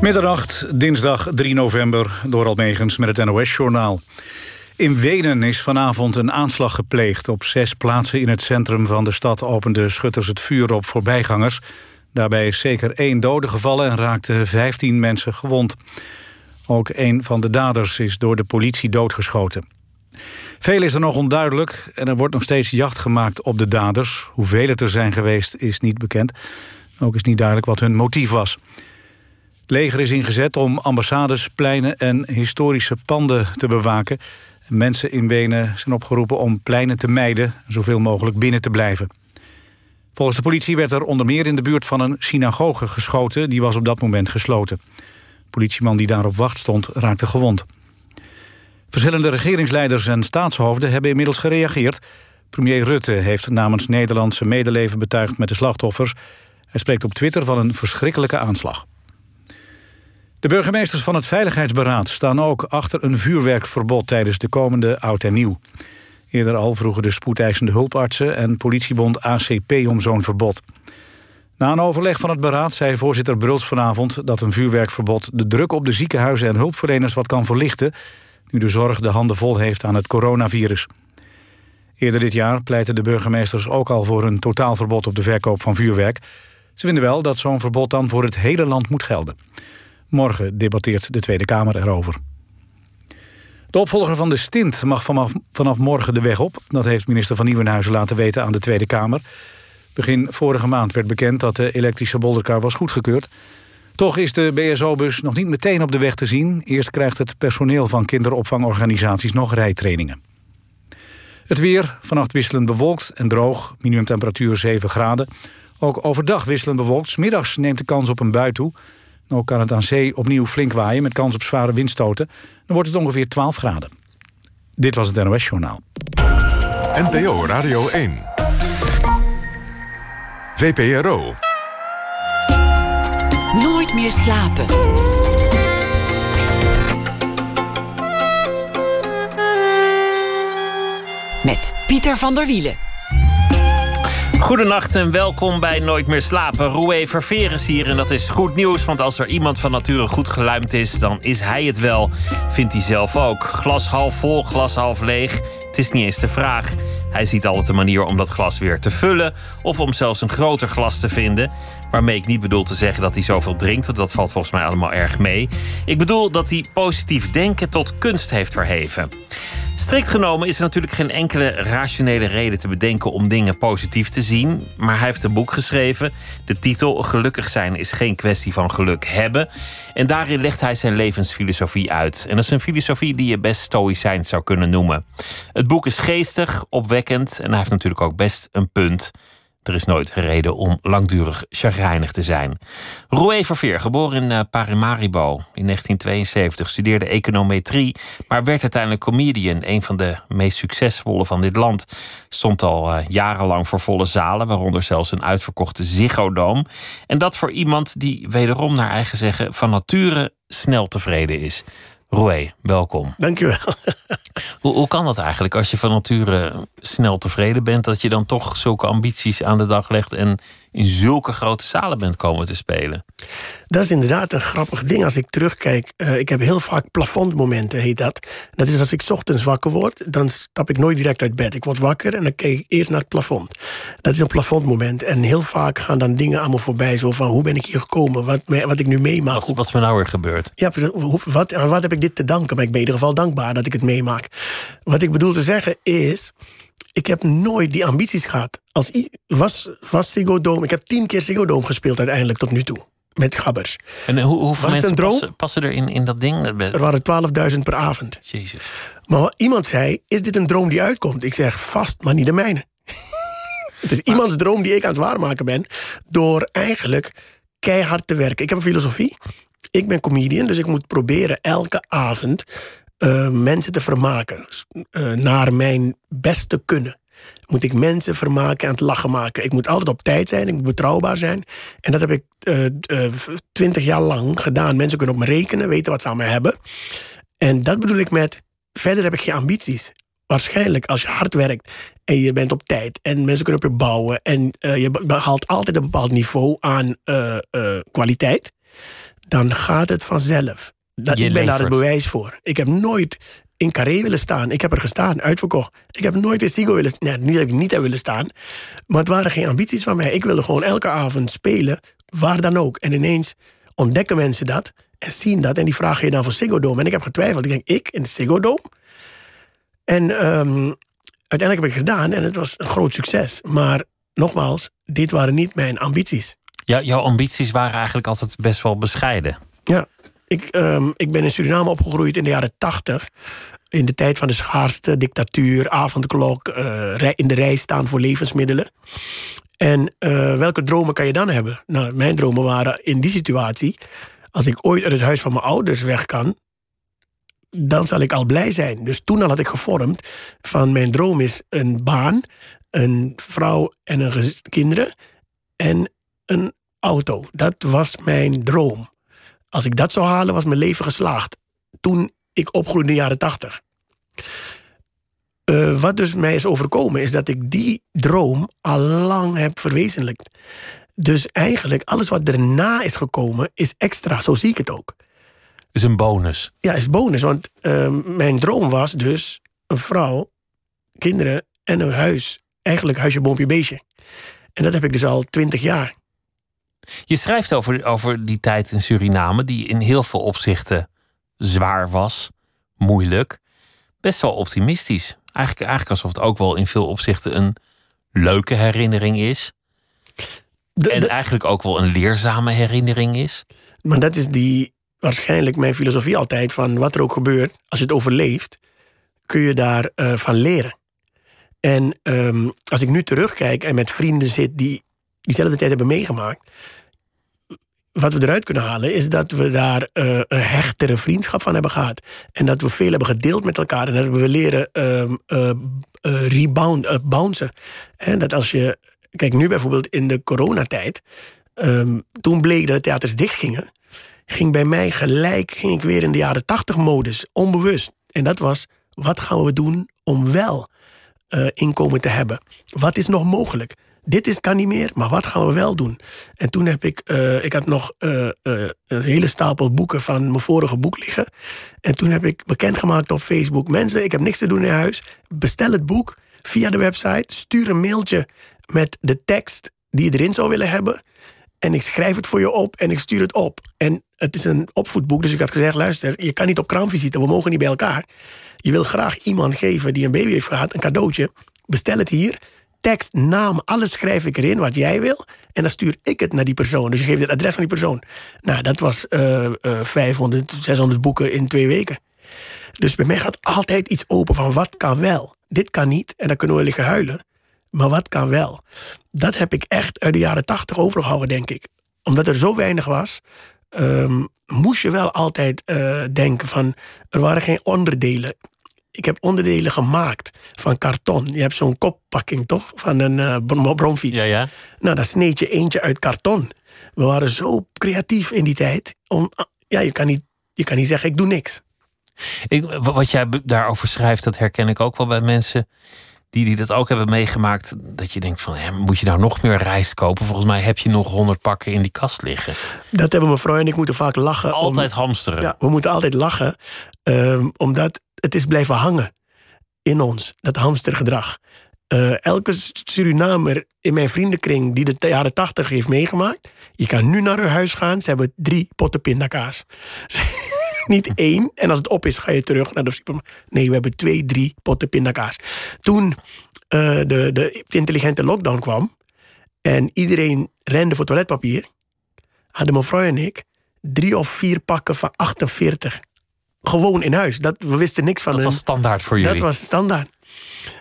Middernacht, dinsdag 3 november, door Almegens met het NOS-journaal. In Wenen is vanavond een aanslag gepleegd. Op zes plaatsen in het centrum van de stad openden schutters het vuur op voorbijgangers. Daarbij is zeker één dode gevallen en raakten 15 mensen gewond. Ook een van de daders is door de politie doodgeschoten. Veel is er nog onduidelijk en er wordt nog steeds jacht gemaakt op de daders. Hoeveel het er zijn geweest is niet bekend. Ook is niet duidelijk wat hun motief was. Het leger is ingezet om ambassades, pleinen en historische panden te bewaken. Mensen in Wenen zijn opgeroepen om pleinen te mijden... en zoveel mogelijk binnen te blijven. Volgens de politie werd er onder meer in de buurt van een synagoge geschoten. Die was op dat moment gesloten. Politieman die daar op wacht stond raakte gewond. Verschillende regeringsleiders en staatshoofden hebben inmiddels gereageerd. Premier Rutte heeft namens Nederlandse medeleven betuigd met de slachtoffers. Hij spreekt op Twitter van een verschrikkelijke aanslag. De burgemeesters van het Veiligheidsberaad staan ook achter een vuurwerkverbod tijdens de komende Oud en Nieuw. Eerder al vroegen de spoedeisende hulpartsen en politiebond ACP om zo'n verbod. Na een overleg van het beraad zei voorzitter Bruls vanavond dat een vuurwerkverbod de druk op de ziekenhuizen en hulpverleners wat kan verlichten, nu de zorg de handen vol heeft aan het coronavirus. Eerder dit jaar pleitten de burgemeesters ook al voor een totaalverbod op de verkoop van vuurwerk. Ze vinden wel dat zo'n verbod dan voor het hele land moet gelden. Morgen debatteert de Tweede Kamer erover. De opvolger van de stint mag vanaf, vanaf morgen de weg op. Dat heeft minister van Nieuwenhuizen laten weten aan de Tweede Kamer. Begin vorige maand werd bekend dat de elektrische bolderkar was goedgekeurd. Toch is de BSO-bus nog niet meteen op de weg te zien. Eerst krijgt het personeel van kinderopvangorganisaties nog rijtrainingen. Het weer, vannacht wisselend bewolkt en droog. Minimumtemperatuur 7 graden. Ook overdag wisselend bewolkt. Smiddags neemt de kans op een bui toe. Ook kan het aan zee opnieuw flink waaien met kans op zware windstoten. Dan wordt het ongeveer 12 graden. Dit was het NOS Journaal. NPO Radio 1. VPRO. Nooit meer slapen. Met Pieter van der Wielen. Goedenacht en welkom bij Nooit meer slapen. Roué Ververes hier en dat is goed nieuws, want als er iemand van nature goed geluimd is, dan is hij het wel, vindt hij zelf ook. Glas half vol, glas half leeg. Het is niet eens de vraag. Hij ziet altijd een manier om dat glas weer te vullen of om zelfs een groter glas te vinden. Waarmee ik niet bedoel te zeggen dat hij zoveel drinkt, want dat valt volgens mij allemaal erg mee. Ik bedoel dat hij positief denken tot kunst heeft verheven. Strikt genomen is er natuurlijk geen enkele rationele reden te bedenken om dingen positief te zien. Maar hij heeft een boek geschreven. De titel Gelukkig zijn is geen kwestie van geluk hebben. En daarin legt hij zijn levensfilosofie uit. En dat is een filosofie die je best stoïcijns zou kunnen noemen. Het boek is geestig, opwekkend en hij heeft natuurlijk ook best een punt. Er is nooit reden om langdurig chagrijnig te zijn. Roué Verveer, geboren in uh, Paramaribo in 1972, studeerde econometrie, maar werd uiteindelijk comedian. Een van de meest succesvolle van dit land. Stond al uh, jarenlang voor volle zalen, waaronder zelfs een uitverkochte Ziggo. En dat voor iemand die wederom naar eigen zeggen van nature snel tevreden is. Roué, welkom. Dankjewel. Hoe, hoe kan dat eigenlijk als je van nature snel tevreden bent, dat je dan toch zulke ambities aan de dag legt en in zulke grote zalen bent komen te spelen? Dat is inderdaad een grappig ding als ik terugkijk. Uh, ik heb heel vaak plafondmomenten, heet dat. Dat is als ik ochtends wakker word, dan stap ik nooit direct uit bed. Ik word wakker en dan kijk ik eerst naar het plafond. Dat is een plafondmoment. En heel vaak gaan dan dingen aan me voorbij. Zo van, hoe ben ik hier gekomen? Wat, wat ik nu meemaak. Wat, wat is me nou weer gebeurd? Ja, wat, wat heb ik dit te danken? Maar ik ben in ieder geval dankbaar dat ik het meemaak. Wat ik bedoel te zeggen is ik heb nooit die ambities gehad. Als was, was Ziggo Dome, ik heb tien keer Ziggo Dome gespeeld uiteindelijk tot nu toe. Met gabbers. En hoe, hoeveel mensen passen, passen, er in, in dat ding? Er waren 12.000 per avond. Jezus. Maar iemand zei, is dit een droom die uitkomt? Ik zeg, vast, maar niet de mijne. het is iemands droom die ik aan het waarmaken ben... door eigenlijk keihard te werken. Ik heb een filosofie. Ik ben comedian, dus ik moet proberen elke avond uh, mensen te vermaken. Uh, naar mijn beste kunnen. Moet ik mensen vermaken en het lachen maken. Ik moet altijd op tijd zijn, ik moet betrouwbaar zijn. En dat heb ik uh, twintig jaar lang gedaan. Mensen kunnen op me rekenen, weten wat ze aan me hebben. En dat bedoel ik met, verder heb ik geen ambities. Waarschijnlijk als je hard werkt en je bent op tijd en mensen kunnen op je bouwen en je behaalt altijd een bepaald niveau aan kwaliteit dan gaat het vanzelf. Dat, ik ben daar het bewijs voor. Ik heb nooit in Carré willen staan. Ik heb er gestaan, uitverkocht. Ik heb nooit in Sigo willen staan. Nee, niet dat ik niet heb willen staan. Maar het waren geen ambities van mij. Ik wilde gewoon elke avond spelen, waar dan ook. En ineens ontdekken mensen dat en zien dat. En die vragen je dan voor Ziggo Dome. En ik heb getwijfeld. Ik denk, ik in de Ziggo Dome? En ehm, uiteindelijk heb ik het gedaan en het was een groot succes. Maar nogmaals, dit waren niet mijn ambities. Ja, jouw ambities waren eigenlijk altijd best wel bescheiden. Ja, ik, ehm, ik ben in Suriname opgegroeid in de jaren tachtig. In de tijd van de schaarste, dictatuur, avondklok, eh, in de rij staan voor levensmiddelen. En eh, welke dromen kan je dan hebben? Nou, mijn dromen waren in die situatie. Als ik ooit uit het huis van mijn ouders weg kan, dan zal ik al blij zijn. Dus toen al had ik gevormd van mijn droom is een baan, een vrouw en een kinderen en een auto. Dat was mijn droom. Als ik dat zou halen, was mijn leven geslaagd. Toen ik opgroeide in de jaren tachtig. Eh, wat dus mij is overkomen, is dat ik die droom al lang heb verwezenlijkt. Dus eigenlijk, alles wat erna is gekomen, is extra. Zo zie ik het ook. is een bonus. Ja, is bonus. Want eh, mijn droom was dus een vrouw, kinderen en een huis. Eigenlijk huisje, boompje, beestje. En dat heb ik dus al twintig jaar. Je schrijft over, over die tijd in Suriname, die in heel veel opzichten zwaar was, moeilijk, best wel optimistisch. Eigenlijk, eigenlijk alsof het ook wel in veel opzichten een leuke herinnering is. De- En de- eigenlijk ook wel een leerzame herinnering is. Maar dat is die waarschijnlijk mijn filosofie altijd van wat er ook gebeurt, als je het overleeft, kun je daar eh, van leren. En ehm, als ik nu terugkijk en met vrienden zit die diezelfde tijd hebben meegemaakt, wat we eruit kunnen halen is dat we daar eh, een hechtere vriendschap van hebben gehad. En dat we veel hebben gedeeld met elkaar. En dat we leren ehm, eh, eh, rebound, eh, bouncen. En dat als je, kijk nu bijvoorbeeld in de coronatijd, ehm, toen bleek dat de theaters dichtgingen ging bij mij gelijk ging ik weer in de jaren tachtig modus, onbewust. En dat was, wat gaan we doen om wel inkomen te hebben? Wat is nog mogelijk? Dit is, kan niet meer, maar wat gaan we wel doen? En toen heb ik, eh, ik had nog eh, eh, een hele stapel boeken van mijn vorige boek liggen. En toen heb ik bekendgemaakt op Facebook, mensen, ik heb niks te doen in huis. Bestel het boek via de website, stuur een mailtje met de tekst die je erin zou willen hebben. En ik schrijf het voor je op en ik stuur het op. En het is een opvoedboek, dus ik had gezegd: luister, je kan niet op kraamvisite, we mogen niet bij elkaar. Je wil graag iemand geven die een baby heeft gehad, een cadeautje. Bestel het hier. Tekst, naam, alles schrijf ik erin wat jij wil. En dan stuur ik het naar die persoon. Dus je geeft het adres van die persoon. Nou, dat was eh, eh, 500, 600 boeken in twee weken. Dus bij mij gaat altijd iets open van wat kan wel. Dit kan niet en dan kunnen we liggen huilen. Maar wat kan wel? Dat heb ik echt uit de jaren tachtig overgehouden, denk ik. Omdat er zo weinig was, ehm, moest je wel altijd eh, denken van... er waren geen onderdelen. Ik heb onderdelen gemaakt van karton. Je hebt zo'n koppakking, toch? Van een brom- bromfiets. Ja, ja. Nou, dan sneed je eentje uit karton. We waren zo creatief in die tijd. Om, ja, je kan, niet, je kan niet zeggen, ik doe niks. Ik, wa- wat jij daarover schrijft, dat herken ik ook wel bij mensen die, die dat ook hebben meegemaakt. Dat je denkt van, hè, moet je nou nog meer rijst kopen? Volgens mij heb je nog honderd pakken in die kast liggen. Dat hebben mijn vrouw en ik moeten vaak lachen. om- Altijd hamsteren. Ja, we moeten altijd lachen, ehm, omdat het is blijven hangen in ons, dat hamstergedrag. Eh, elke Surinamer in mijn vriendenkring die de jaren tachtig heeft meegemaakt, je kan nu naar hun huis gaan, ze hebben drie potten pindakaas. Niet één, en als het op is, ga je terug naar de supermarkt. Nee, we hebben twee, drie potten pindakaas. Toen eh, de, de intelligente lockdown kwam en iedereen rende voor toiletpapier, hadden mijn vrouw en ik drie of vier pakken van 48. Gewoon in huis. Dat, we wisten niks van Dat hun. was standaard voor jullie. Dat was standaard.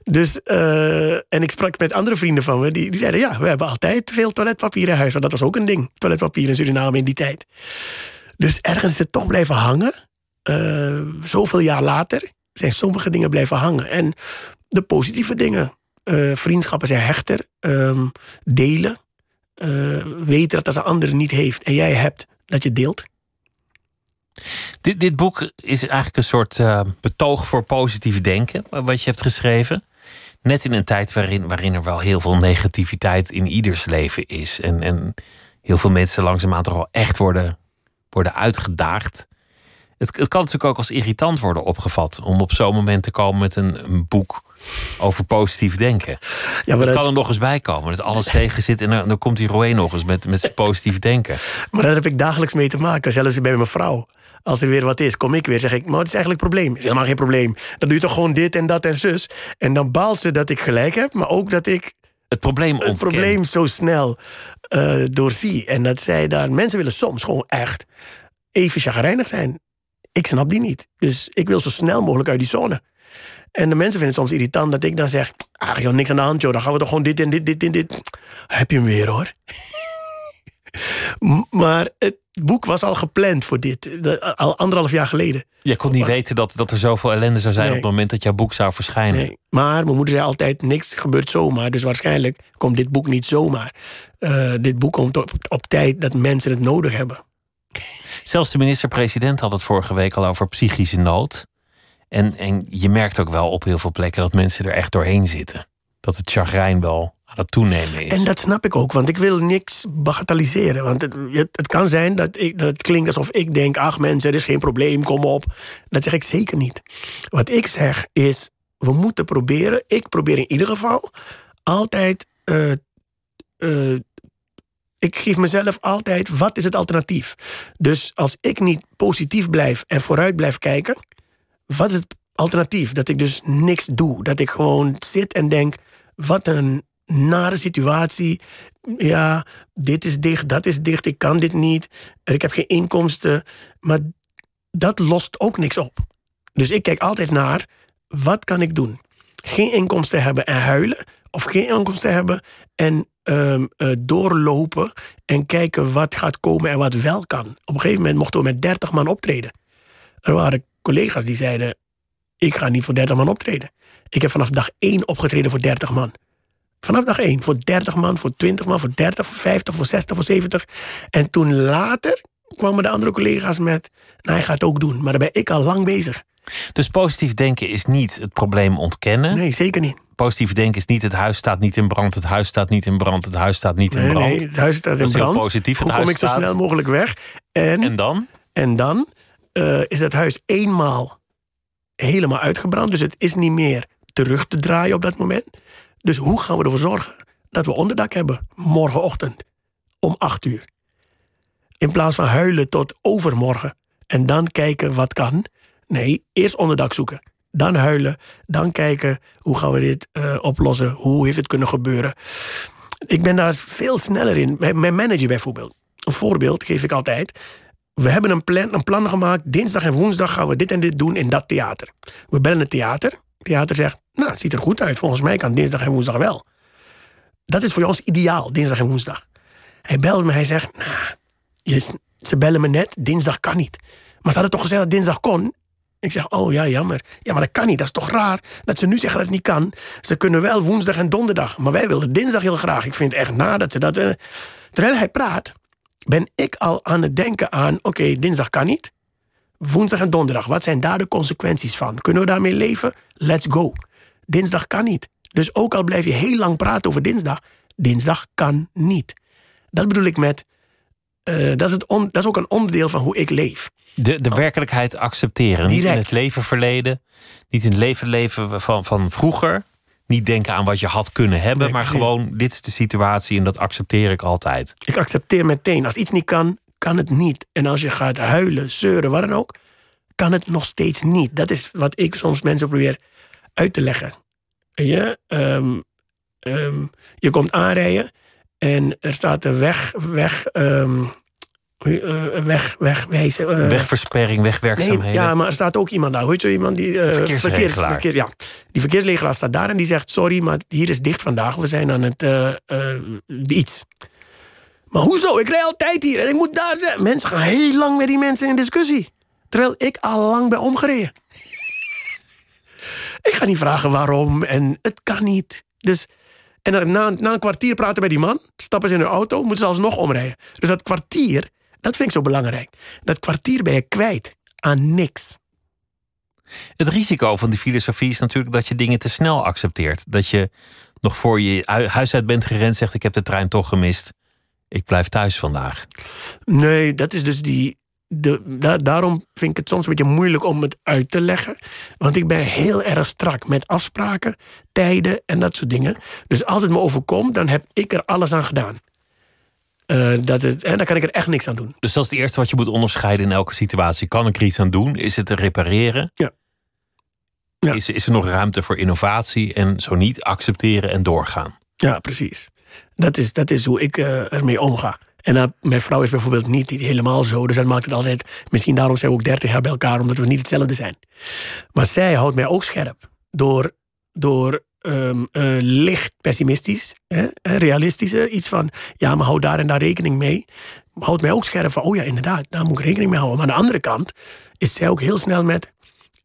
Dus, eh, en ik sprak met andere vrienden van me, die, die zeiden: Ja, we hebben altijd veel toiletpapier in huis. Want dat was ook een ding, toiletpapier in Suriname in die tijd. Dus ergens is het toch blijven hangen. Eh, zoveel jaar later zijn sommige dingen blijven hangen. En de positieve dingen, eh, vriendschappen zijn hechter, ehm, delen, weten dat als een ander niet heeft en jij hebt, dat je deelt. Dit, dit boek is eigenlijk een soort eh, betoog voor positief denken, wat je hebt geschreven. Net in een tijd waarin, waarin er wel heel veel negativiteit in ieders leven is. En, en heel veel mensen langzaamaan toch wel echt worden, worden uitgedaagd. Het, het kan natuurlijk ook als irritant worden opgevat om op zo'n moment te komen met een, een boek over positief denken. Ja, maar Het dat, kan er nog eens bij komen dat alles tegen zit en dan, dan komt die Roé nog eens met, met zijn positief denken. maar daar heb ik dagelijks mee te maken. Zelfs bij mijn vrouw. Als er weer wat is, kom ik weer. Zeg ik, maar wat is eigenlijk het probleem? Is helemaal geen probleem. Dan doe je toch gewoon dit en dat en zus. En dan baalt ze dat ik gelijk heb, maar ook dat ik Het probleem het probleem zo snel eh, doorzie. En dat zij daar... Mensen willen soms gewoon echt even chagrijnig zijn. Ik snap die niet. Dus ik wil zo snel mogelijk uit die zone. En de mensen vinden het soms irritant dat ik dan zeg... Ach joh, niks aan de hand joh, dan gaan we toch gewoon dit en dit, dit, dit, dit. Heb je hem weer hoor. Maar het boek was al gepland voor dit. De- al anderhalf jaar geleden. Je kon niet weten dat, dat er zoveel ellende zou zijn Nee. op het moment dat jouw boek zou verschijnen. Nee. Maar mijn moeder zei altijd, niks gebeurt zomaar. Dus waarschijnlijk komt dit boek niet zomaar. Eh, dit boek komt op, op tijd dat mensen het nodig hebben. Zelfs de minister-president had het vorige week al over psychische nood. En, en je merkt ook wel op heel veel plekken dat mensen er echt doorheen zitten. Dat het chagrijn wel aan het toenemen is. En dat snap ik ook, want ik wil niks bagatelliseren. Want het, het, kan zijn dat, ik, dat het klinkt alsof ik denk... ach mensen, er is geen probleem, kom op. Dat zeg ik zeker niet. Wat ik zeg is, we moeten proberen... ik probeer in ieder geval altijd... eh, eh, ik geef mezelf altijd, wat is het alternatief? Dus als ik niet positief blijf en vooruit blijf kijken... wat is het alternatief? Dat ik dus niks doe. Dat ik gewoon zit en denk, wat een nare situatie. Ja, dit is dicht, dat is dicht, ik kan dit niet. Ik heb geen inkomsten. Maar dat lost ook niks op. Dus ik kijk altijd naar, wat kan ik doen? Geen inkomsten hebben en huilen. Of geen inkomsten hebben en ehm, eh, doorlopen en kijken wat gaat komen en wat wel kan. Op een gegeven moment mochten we met 30 man optreden. Er waren collega's die zeiden: Ik ga niet voor 30 man optreden. Ik heb vanaf dag 1 opgetreden voor 30 man. Vanaf dag 1 voor 30 man, voor 20 man, voor 30, voor 50, voor 60, voor 70. En toen later kwamen de andere collega's met: Nou, hij gaat het ook doen. Maar daar ben ik al lang bezig. Dus positief denken is niet het probleem ontkennen. Nee, zeker niet. Positief denken is niet het huis staat niet in brand, het huis staat niet in brand, het huis staat niet in brand. nee, het huis staat Dat in brand. positief, het Hoe kom huis ik zo snel mogelijk weg? En, En dan? en dan eh, is het huis eenmaal helemaal uitgebrand. Dus het is niet meer terug te draaien op dat moment. Dus hoe gaan we ervoor zorgen dat we onderdak hebben morgenochtend om acht uur? In plaats van huilen tot overmorgen en dan kijken wat kan. Nee, eerst onderdak zoeken. Dan huilen, dan kijken hoe gaan we dit eh, oplossen. Hoe heeft het kunnen gebeuren? Ik ben daar veel sneller in. Mijn manager bijvoorbeeld. Een voorbeeld geef ik altijd. We hebben een plan, een plan gemaakt. Dinsdag en woensdag gaan we dit en dit doen in dat theater. We bellen het theater. Theater zegt, nou, het ziet er goed uit. Volgens mij kan dinsdag en woensdag wel. Dat is voor ons ideaal, dinsdag en woensdag. Hij belt me, hij zegt, nou, ze bellen me net, dinsdag kan niet. Maar ze hadden toch gezegd dat dinsdag kon? Ik zeg, oh ja, jammer. Ja, maar dat kan niet. Dat is toch raar dat ze nu zeggen dat het niet kan. Ze kunnen wel woensdag en donderdag. Maar wij wilden dinsdag heel graag. Ik vind het echt na dat ze dat... Terwijl hij praat, ben ik al aan het denken aan... oké, dinsdag kan niet. Woensdag en donderdag, wat zijn daar de consequenties van? Kunnen we daarmee leven? Let's go. Dinsdag kan niet. Dus ook al blijf je heel lang praten over dinsdag... dinsdag kan niet. Dat bedoel ik met... eh, dat, is het on- dat is ook een onderdeel van hoe ik leef. De, de werkelijkheid accepteren. Niet in het leven verleden. Niet in het leven leven van, van vroeger. Niet denken aan wat je had kunnen hebben. Nee, maar gewoon, dit is de situatie en dat accepteer ik altijd. Ik accepteer meteen. Als iets niet kan, kan het niet. En als je gaat huilen, zeuren, wat dan ook, kan het nog steeds niet. Dat is wat ik soms mensen probeer uit te leggen. Je, Ehm, ehm, je komt aanrijden en er staat een weg, weg, ehm, eh, weg, wegwijzer. eh, Wegversperring, wegwerkzaamheden. Nee, ja, maar er staat ook iemand daar. Hoe heet zo iemand die. Verkeersregelaar. verkeer- ja. Die verkeersregelaar staat daar en die zegt: Sorry, maar hier is dicht vandaag. We zijn aan het. iets. Maar hoezo? Ik rij altijd hier en ik moet daar zijn. Mensen gaan heel lang met die mensen in discussie. Terwijl ik al lang ben omgereden. ik ga niet vragen waarom en het kan niet. Dus. En na, na een kwartier praten met die man, stappen ze in hun auto, moeten ze alsnog omrijden. Dus dat kwartier, dat vind ik zo belangrijk. Dat kwartier ben je kwijt aan niks. Het risico van die filosofie is natuurlijk dat je dingen te snel accepteert. Dat je nog voor je hu- huis uit bent gerend, zegt: Ik heb de trein toch gemist. Ik blijf thuis vandaag. Nee, dat is dus die, de, da- daarom vind ik het soms een beetje moeilijk om het uit te leggen. Want ik ben heel erg strak met afspraken, tijden en dat soort dingen. Dus als het me overkomt, dan heb ik er alles aan gedaan. Eh, dat het, en dan kan ik er echt niks aan doen. Dus dat is het eerste wat je moet onderscheiden in elke situatie. Kan ik er iets aan doen? Is het te repareren? Ja. Ja. Is, is er nog ruimte voor innovatie? En zo niet, accepteren en doorgaan. Ja, precies. Dat is, dat is hoe ik eh, ermee omga. En uh, mijn vrouw is bijvoorbeeld niet, helemaal zo. Dus dat maakt het altijd. Misschien daarom zijn we ook 30 jaar bij elkaar, omdat we niet hetzelfde zijn. Maar zij houdt mij ook scherp. Door, door um, uh, licht pessimistisch, hè, realistischer. Iets van, ja, maar hou daar en daar rekening mee. Houdt mij ook scherp van, oh ja, inderdaad, daar moet ik rekening mee houden. Maar aan de andere kant is zij ook heel snel met,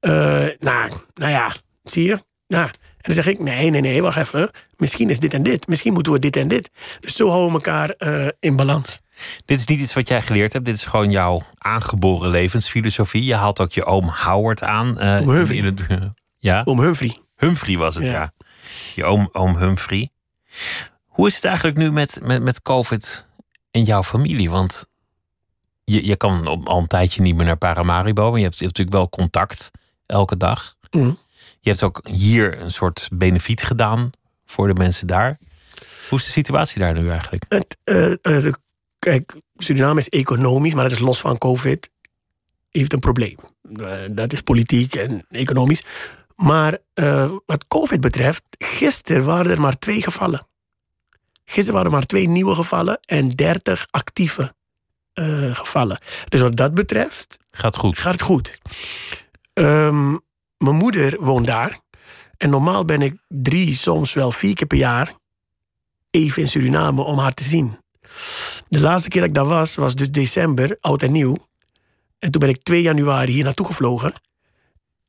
nou, nou ja, zie je? Nou, dan zeg ik, nee, nee, nee, wacht even. Misschien is dit en dit. Misschien moeten we dit en dit. Dus zo houden we elkaar uh, in balans. Dit is niet iets wat jij geleerd hebt. Dit is gewoon jouw aangeboren levensfilosofie. Je haalt ook je oom Howard aan. Uh, oom Humphrey. In het, uh, ja? Oom Humphrey. Humphrey was het, ja. ja. Je oom, oom Humphrey. Hoe is het eigenlijk nu met, met, met COVID in jouw familie? Want je, je kan al een tijdje niet meer naar Paramaribo. Maar je hebt, je hebt natuurlijk wel contact elke dag. Mm. Je hebt ook hier een soort benefiet gedaan voor de mensen daar. Hoe is de situatie daar nu eigenlijk? Het, uh, uh, kijk, Suriname is economisch, maar dat is los van COVID. Heeft een probleem. Uh, dat is politiek en economisch. Maar wat COVID betreft, gisteren waren er maar twee gevallen. Gisteren waren er maar twee nieuwe gevallen en 30 actieve gevallen. Dus wat dat betreft. Gaat goed. Gaat het goed. Um, mijn moeder woont daar. En normaal ben ik drie, soms wel vier keer per jaar even in Suriname om haar te zien. De laatste keer dat ik daar was, was dus december, oud en nieuw. En toen ben ik 2 januari hier naartoe gevlogen.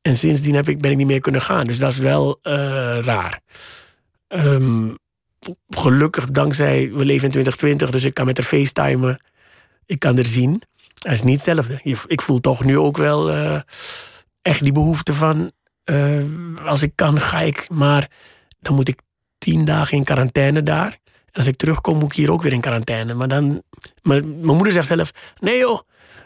En sindsdien heb ik, ben ik niet meer kunnen gaan. Dus dat is wel uh, raar. Um, gelukkig, dankzij, we leven in 2020, dus ik kan met haar facetimen. Ik kan er zien. Het is niet hetzelfde. Ik voel toch nu ook wel uh, echt die behoefte van... Uh, als ik kan, ga ik. Maar dan moet ik tien dagen in quarantaine daar. En als ik terugkom, moet ik hier ook weer in quarantaine. Maar dan... Mijn, mijn moeder zegt zelf... Nee joh,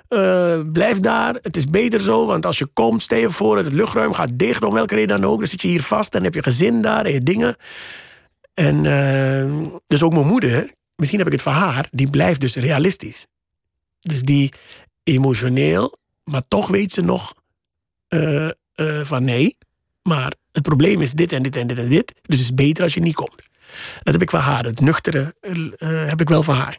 uh, blijf daar. Het is beter zo, want als je komt, stel je voor... het luchtruim gaat dicht, om welke reden dan ook. Dan zit je hier vast, dan heb je gezin daar en je dingen. En uh, dus ook mijn moeder, misschien heb ik het voor haar... die blijft dus realistisch. Dus die emotioneel, maar toch weet ze nog... Uh, uh, van nee, maar het probleem is dit en dit en dit en dit. Dus het is beter als je niet komt. Dat heb ik van haar. Het nuchtere uh, heb ik wel van haar.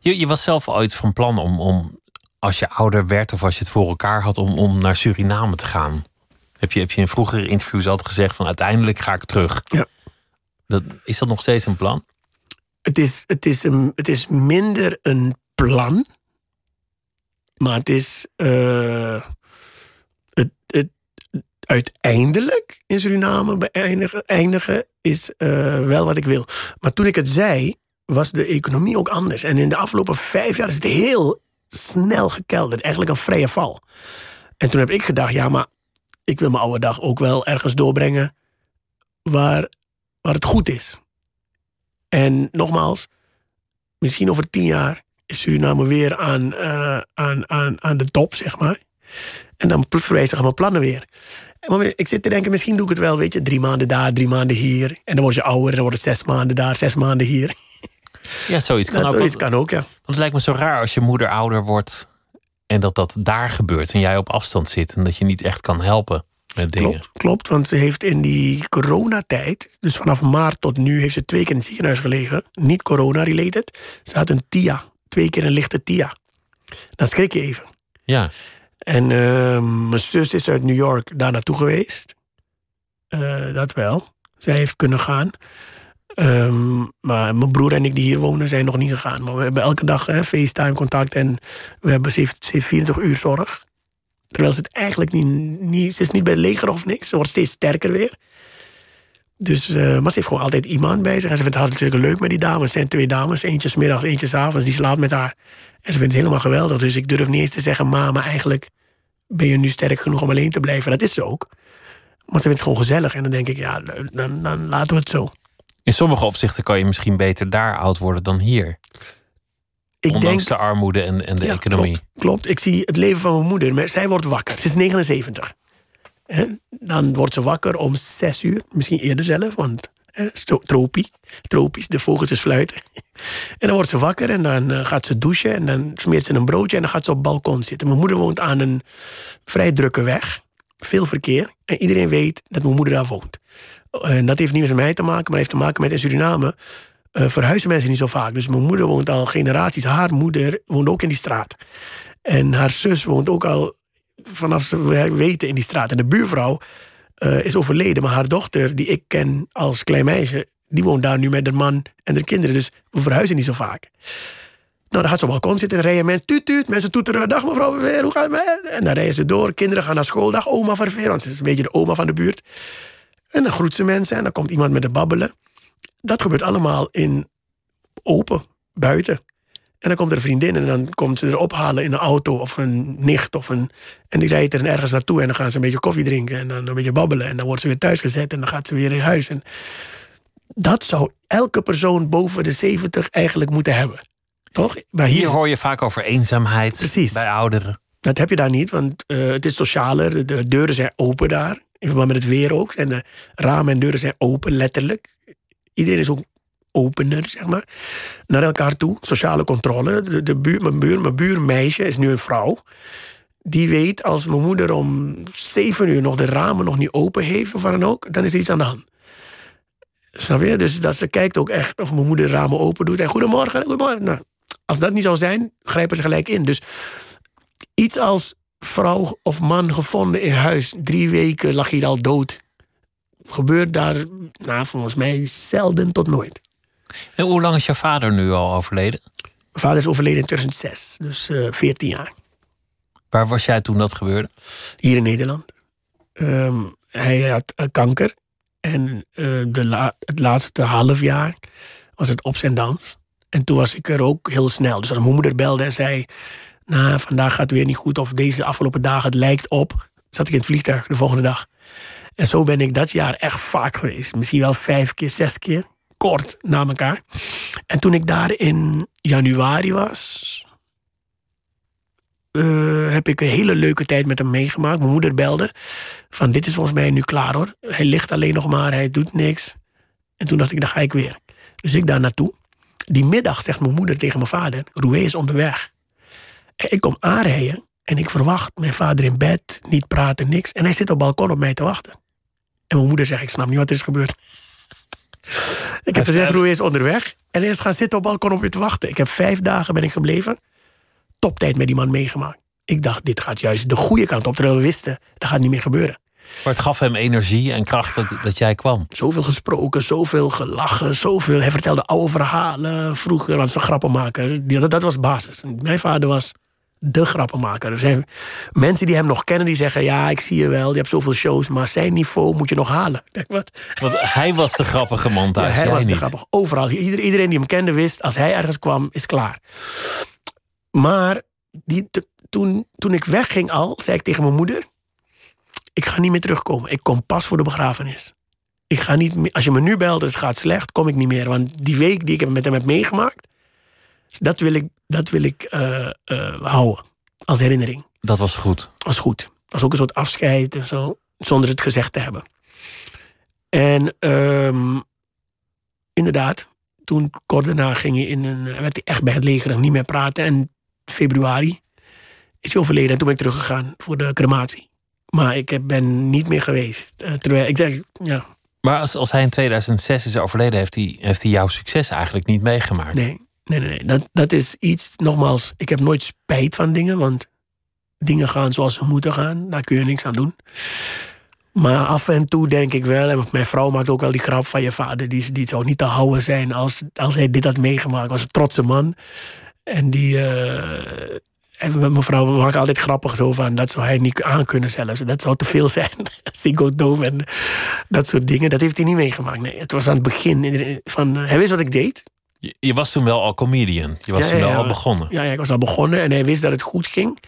Je, je, was zelf ooit van plan om, om, als je ouder werd of als je het voor elkaar had, om, om naar Suriname te gaan. Heb je, heb je in vroegere interviews altijd gezegd van uiteindelijk ga ik terug. Ja. Dat, is dat nog steeds een plan? Het is, het is, een, het is minder een plan. Maar het is. Uh, uiteindelijk in Suriname beëindigen, eindigen is uh, wel wat ik wil. Maar toen ik het zei, was de economie ook anders. En in de afgelopen vijf jaar is het heel snel gekelderd. Eigenlijk een vrije val. En toen heb ik gedacht, ja, maar ik wil mijn oude dag ook wel ergens doorbrengen waar, waar het goed is. En nogmaals, misschien over tien jaar is Suriname weer aan, uh, aan, aan, aan de top, zeg maar. En dan verwijzigen mijn plannen weer. Maar ik zit te denken, misschien doe ik het wel, weet je, drie maanden daar, drie maanden hier. En dan word je ouder, dan wordt het zes maanden daar, zes maanden hier. Ja, zoiets kan dat ook. Zoiets kan ook, ja. Want het lijkt me zo raar als je moeder ouder wordt en dat dat daar gebeurt en jij op afstand zit en dat je niet echt kan helpen met dingen. Klopt, klopt want ze heeft in die coronatijd, dus vanaf maart tot nu, heeft ze twee keer in het ziekenhuis gelegen. Niet corona-related. Ze had een TIA, twee keer een lichte TIA. Dan schrik je even. Ja. En uh, mijn zus is uit New York daar naartoe geweest. Uh, dat wel. Zij heeft kunnen gaan. Um, maar mijn broer en ik die hier wonen zijn nog niet gegaan. Maar we hebben elke dag hè, FaceTime contact en we hebben, ze, heeft, ze heeft 24 uur zorg. Terwijl ze het eigenlijk niet, niet... Ze is niet bij het leger of niks. Ze wordt steeds sterker weer. Dus, uh, maar ze heeft gewoon altijd iemand bij zich. En ze vindt het hartstikke leuk met die dames. Het zijn twee dames. Eentje 's middags, eentje 's avonds. Die slaapt met haar. En ze vindt het helemaal geweldig. Dus ik durf niet eens te zeggen... Ma, maar eigenlijk ben je nu sterk genoeg om alleen te blijven. Dat is ze ook. Maar ze vindt het gewoon gezellig. En dan denk ik, ja, dan, dan laten we het zo. In sommige opzichten kan je misschien beter daar oud worden dan hier. Ik Ondanks denk, de armoede en, en de Ja, economie. Klopt, klopt. Ik zie het leven van mijn moeder. Maar zij wordt wakker. Ze is 79. Hè? Dan wordt ze wakker om 6 uur. Misschien eerder zelf, want stro- tropie, tropisch, de vogeltjes fluiten. en dan wordt ze wakker en dan eh, gaat ze douchen. En dan smeert ze een broodje en dan gaat ze op het balkon zitten. Mijn moeder woont aan een vrij drukke weg. Veel verkeer. En iedereen weet dat mijn moeder daar woont. En dat heeft niet met mij te maken, maar heeft te maken met in Suriname eh, verhuizen mensen niet zo vaak. Dus mijn moeder woont al generaties. Haar moeder woont ook in die straat. En haar zus woont ook al vanaf ze weten in die straat. En de buurvrouw eh, is overleden, maar haar dochter, die ik ken als klein meisje, die woont daar nu met haar man en haar kinderen. Dus we verhuizen niet zo vaak. Nou, dan gaat ze op balkon zitten en rijden mensen tuut tuut. Mensen toeteren, dag mevrouw Verveer, hoe gaat het? En dan rijden ze door. Kinderen gaan naar school. Dag oma Verveer, want ze is een beetje de oma van de buurt. En dan groet ze mensen en dan komt iemand met de babbelen. Dat gebeurt allemaal in open, buiten. En dan komt er een vriendin en dan komt ze er ophalen in een auto of een nicht. Of een, en die rijdt er ergens naartoe en dan gaan ze een beetje koffie drinken en dan een beetje babbelen. En dan wordt ze weer thuis gezet en dan gaat ze weer in huis. En dat zou elke persoon boven de 70 eigenlijk moeten hebben. Toch? Maar Hier hier, hoor je vaak over eenzaamheid Precies. bij ouderen. dat heb je daar niet, want eh, het is socialer. De, de deuren zijn open daar. In verband met het weer ook. En de ramen en deuren zijn open, letterlijk. Iedereen is ook opener, zeg maar. Naar elkaar toe. Sociale controle. De, buur, mijn, buur, mijn buurmeisje is nu een vrouw. Die weet als mijn moeder om zeven uur nog de ramen nog niet open heeft of wat dan ook, dan is er iets aan de hand. Snap je? Dus dat ze kijkt ook echt of mijn moeder de ramen open doet. En goedemorgen, goedemorgen. Nou, als dat niet zou zijn, grijpen ze gelijk in. Dus iets als vrouw of man gevonden in huis. Drie weken lag hij al dood. Gebeurt daar, nou, volgens mij, zelden tot nooit. En hoe lang is jouw vader nu al overleden? Mijn vader is overleden in 2006, dus eh 14 jaar. Waar was jij toen dat gebeurde? Hier in Nederland. Ehm, hij had eh, kanker. En eh, de la- het laatste half jaar was het ups en downs. En toen was ik er ook heel snel. Dus als mijn moeder belde en zei... Nou, vandaag gaat het weer niet goed. Of deze afgelopen dagen, het lijkt op. Zat ik in het vliegtuig de volgende dag. En zo ben ik dat jaar echt vaak geweest. Misschien wel vijf keer, zes keer. Kort na elkaar. En toen ik daar in januari was... eh, heb ik een hele leuke tijd met hem meegemaakt. Mijn moeder belde van dit is volgens mij nu klaar hoor. Hij ligt alleen nog maar, hij doet niks. En toen dacht ik, dan ga ik weer. Dus ik daar naartoe. Die middag zegt mijn moeder tegen mijn vader, Roué is onderweg. Ik kom aanrijden en ik verwacht mijn vader in bed, niet praten, niks. En hij zit op balkon op mij te wachten. En mijn moeder zegt, ik snap niet wat er is gebeurd. Ik heb gezegd, Roué is onderweg. En hij is gaan zitten op het balkon op je te wachten. Ik heb vijf dagen ben ik gebleven. Toptijd met die man meegemaakt. Ik dacht, dit gaat juist de goede kant op. Terwijl we wisten, dat gaat niet meer gebeuren. Maar het gaf hem energie en kracht dat, dat jij kwam. Zoveel gesproken, zoveel gelachen, zoveel. Hij vertelde oude verhalen vroeger, was een grappenmaker. Dat, dat was basis. Mijn vader was de grappenmaker. Er zijn mensen die hem nog kennen, die zeggen... ja, ik zie je wel, je hebt zoveel shows... maar zijn niveau moet je nog halen. Denk, wat? Want hij was de grappige man thuis, hij was de niet. grappig. Overal. Ieder- iedereen die hem kende wist, als hij ergens kwam, is klaar. Maar die, toen, toen ik wegging al, zei ik tegen mijn moeder... ik ga niet meer terugkomen. Ik kom pas voor de begrafenis. Ik ga niet meer, als je me nu belt, het gaat slecht, kom ik niet meer. Want die week die ik met hem heb meegemaakt... dat wil ik, dat wil ik eh, eh, houden als herinnering Dat was goed. was goed. was ook een soort afscheid en zo, zonder het gezegd te hebben. En ehm, inderdaad, toen kort daarna ging hij in een, werd hij echt bij het leger en niet meer praten. En februari is hij overleden en toen ben ik teruggegaan voor de crematie. Maar ik ben niet meer geweest. Eh, terwijl ik zeg, ja, Maar als, als hij in 2006 is overleden, heeft hij, heeft hij jouw succes eigenlijk niet meegemaakt. nee, nee, nee. nee. Dat, dat is iets, nogmaals, ik heb nooit spijt van dingen, want dingen gaan zoals ze moeten gaan. Daar kun je niks aan doen. Maar af en toe denk ik wel, en mijn vrouw maakt ook wel die grap van je vader, die, die zou niet te houden zijn als, als hij dit had meegemaakt. was een trotse man. En die. eh, en mijn vrouw altijd grappig zo van dat zou hij niet aan kunnen zelfs. Dat zou te veel zijn. Single doof en dat soort dingen. Dat heeft hij niet meegemaakt. Nee, het was aan het begin van. hij wist wat ik deed. Je, je was toen wel al comedian. Je was Ja, toen wel ja. al begonnen. Ja, ja, ik was al begonnen en hij wist dat het goed ging.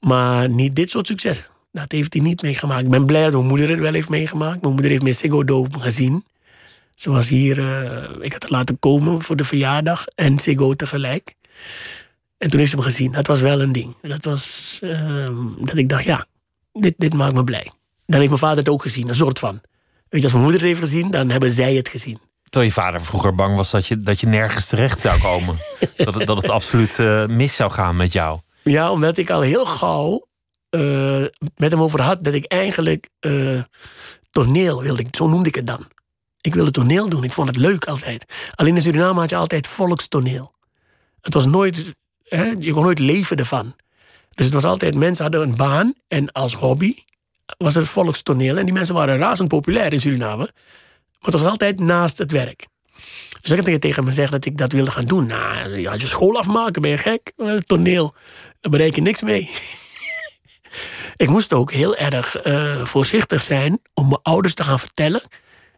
Maar niet dit soort succes. Dat heeft hij niet meegemaakt. Ik ben blij dat mijn moeder het wel heeft meegemaakt. Mijn moeder heeft me Ziggo Dome gezien. Ze was hier, eh, ik had haar laten komen voor de verjaardag en Ziggo tegelijk. En toen heeft ze hem gezien. Dat was wel een ding. Dat was ehm, dat ik dacht, ja, dit, dit maakt me blij. Dan heeft mijn vader het ook gezien, een soort van. Weet je, als mijn moeder het heeft gezien, dan hebben zij het gezien. Terwijl je vader vroeger bang was dat je, dat je nergens terecht zou komen. dat, het, dat het absoluut eh, mis zou gaan met jou. Ja, omdat ik al heel gauw eh, met hem over had dat ik eigenlijk eh, toneel wilde. Zo noemde ik het dan. Ik wilde toneel doen. Ik vond het leuk altijd. Alleen in Suriname had je altijd volkstoneel. Het was nooit, hè, je kon nooit leven ervan. Dus het was altijd, mensen hadden een baan en als hobby was het volkstoneel. En die mensen waren razend populair in Suriname. Maar het was altijd naast het werk. Dus ik had tegen me zeggen dat ik dat wilde gaan doen. Nou, als je school afmaken, ben je gek. Toneel, daar bereik je niks mee. ik moest ook heel erg uh, voorzichtig zijn om mijn ouders te gaan vertellen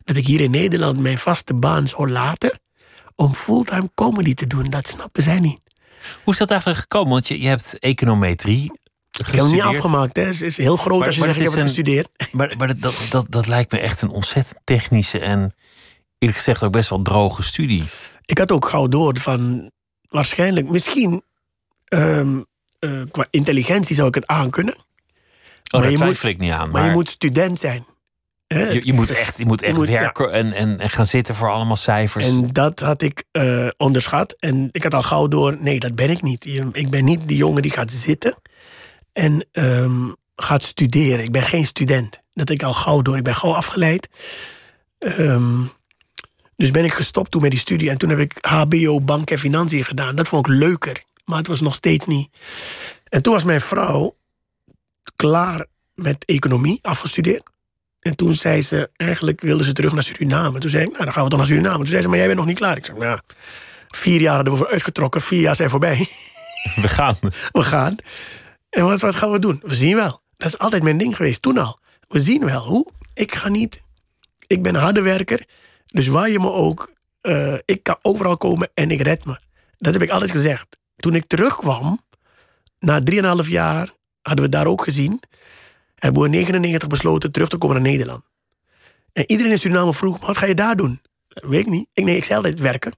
dat ik hier in Nederland mijn vaste baan zou laten om fulltime comedy te doen. Dat snappen zij niet. Hoe is dat eigenlijk gekomen? Want je, je hebt econometrie ik heb hem niet afgemaakt, hè. Het is heel groot als je zegt, ik heb het gestudeerd. Maar, maar dat, dat, dat lijkt me echt een ontzettend technische en eerlijk gezegd ook best wel droge studie. Ik had ook gauw door van waarschijnlijk, misschien um, uh, qua intelligentie zou ik het aankunnen. Oh, maar daar twijfel ik niet aan. Maar, maar je moet student zijn. Je, je, moet echt, je moet echt werken en, en, en, gaan zitten voor allemaal cijfers. En dat had ik uh, onderschat. En ik had al gauw door, nee, dat ben ik niet. Ik ben niet die jongen die gaat zitten en um, gaat studeren. Ik ben geen student. Dat ik al gauw door. Ik ben gauw afgeleid. Um, dus ben ik gestopt toen met die studie. En toen heb ik HBO, bank en financiën gedaan. Dat vond ik leuker. Maar het was nog steeds niet. En toen was mijn vrouw klaar met economie, afgestudeerd. En toen zei ze, eigenlijk wilde ze terug naar Suriname. Toen zei ik, nou dan gaan we toch naar Suriname. Toen zei ze, maar jij bent nog niet klaar. Ik zei, nou, vier jaar hadden we voor uitgetrokken. Vier jaar zijn voorbij. We gaan. We gaan. En wat, gaan we doen? We zien wel. Dat is altijd mijn ding geweest, toen al. We zien wel. Hoe? Ik ga niet... Ik ben een harde werker. Dus waar je me ook... Uh, ik kan overal komen en ik red me. Dat heb ik altijd gezegd. Toen ik terugkwam, na 3,5 jaar, hadden we daar ook gezien... hebben we in 99 besloten terug te komen naar Nederland. En iedereen in Suriname vroeg, wat ga je daar doen? Weet ik niet. Ik, nee, ik zei altijd werken.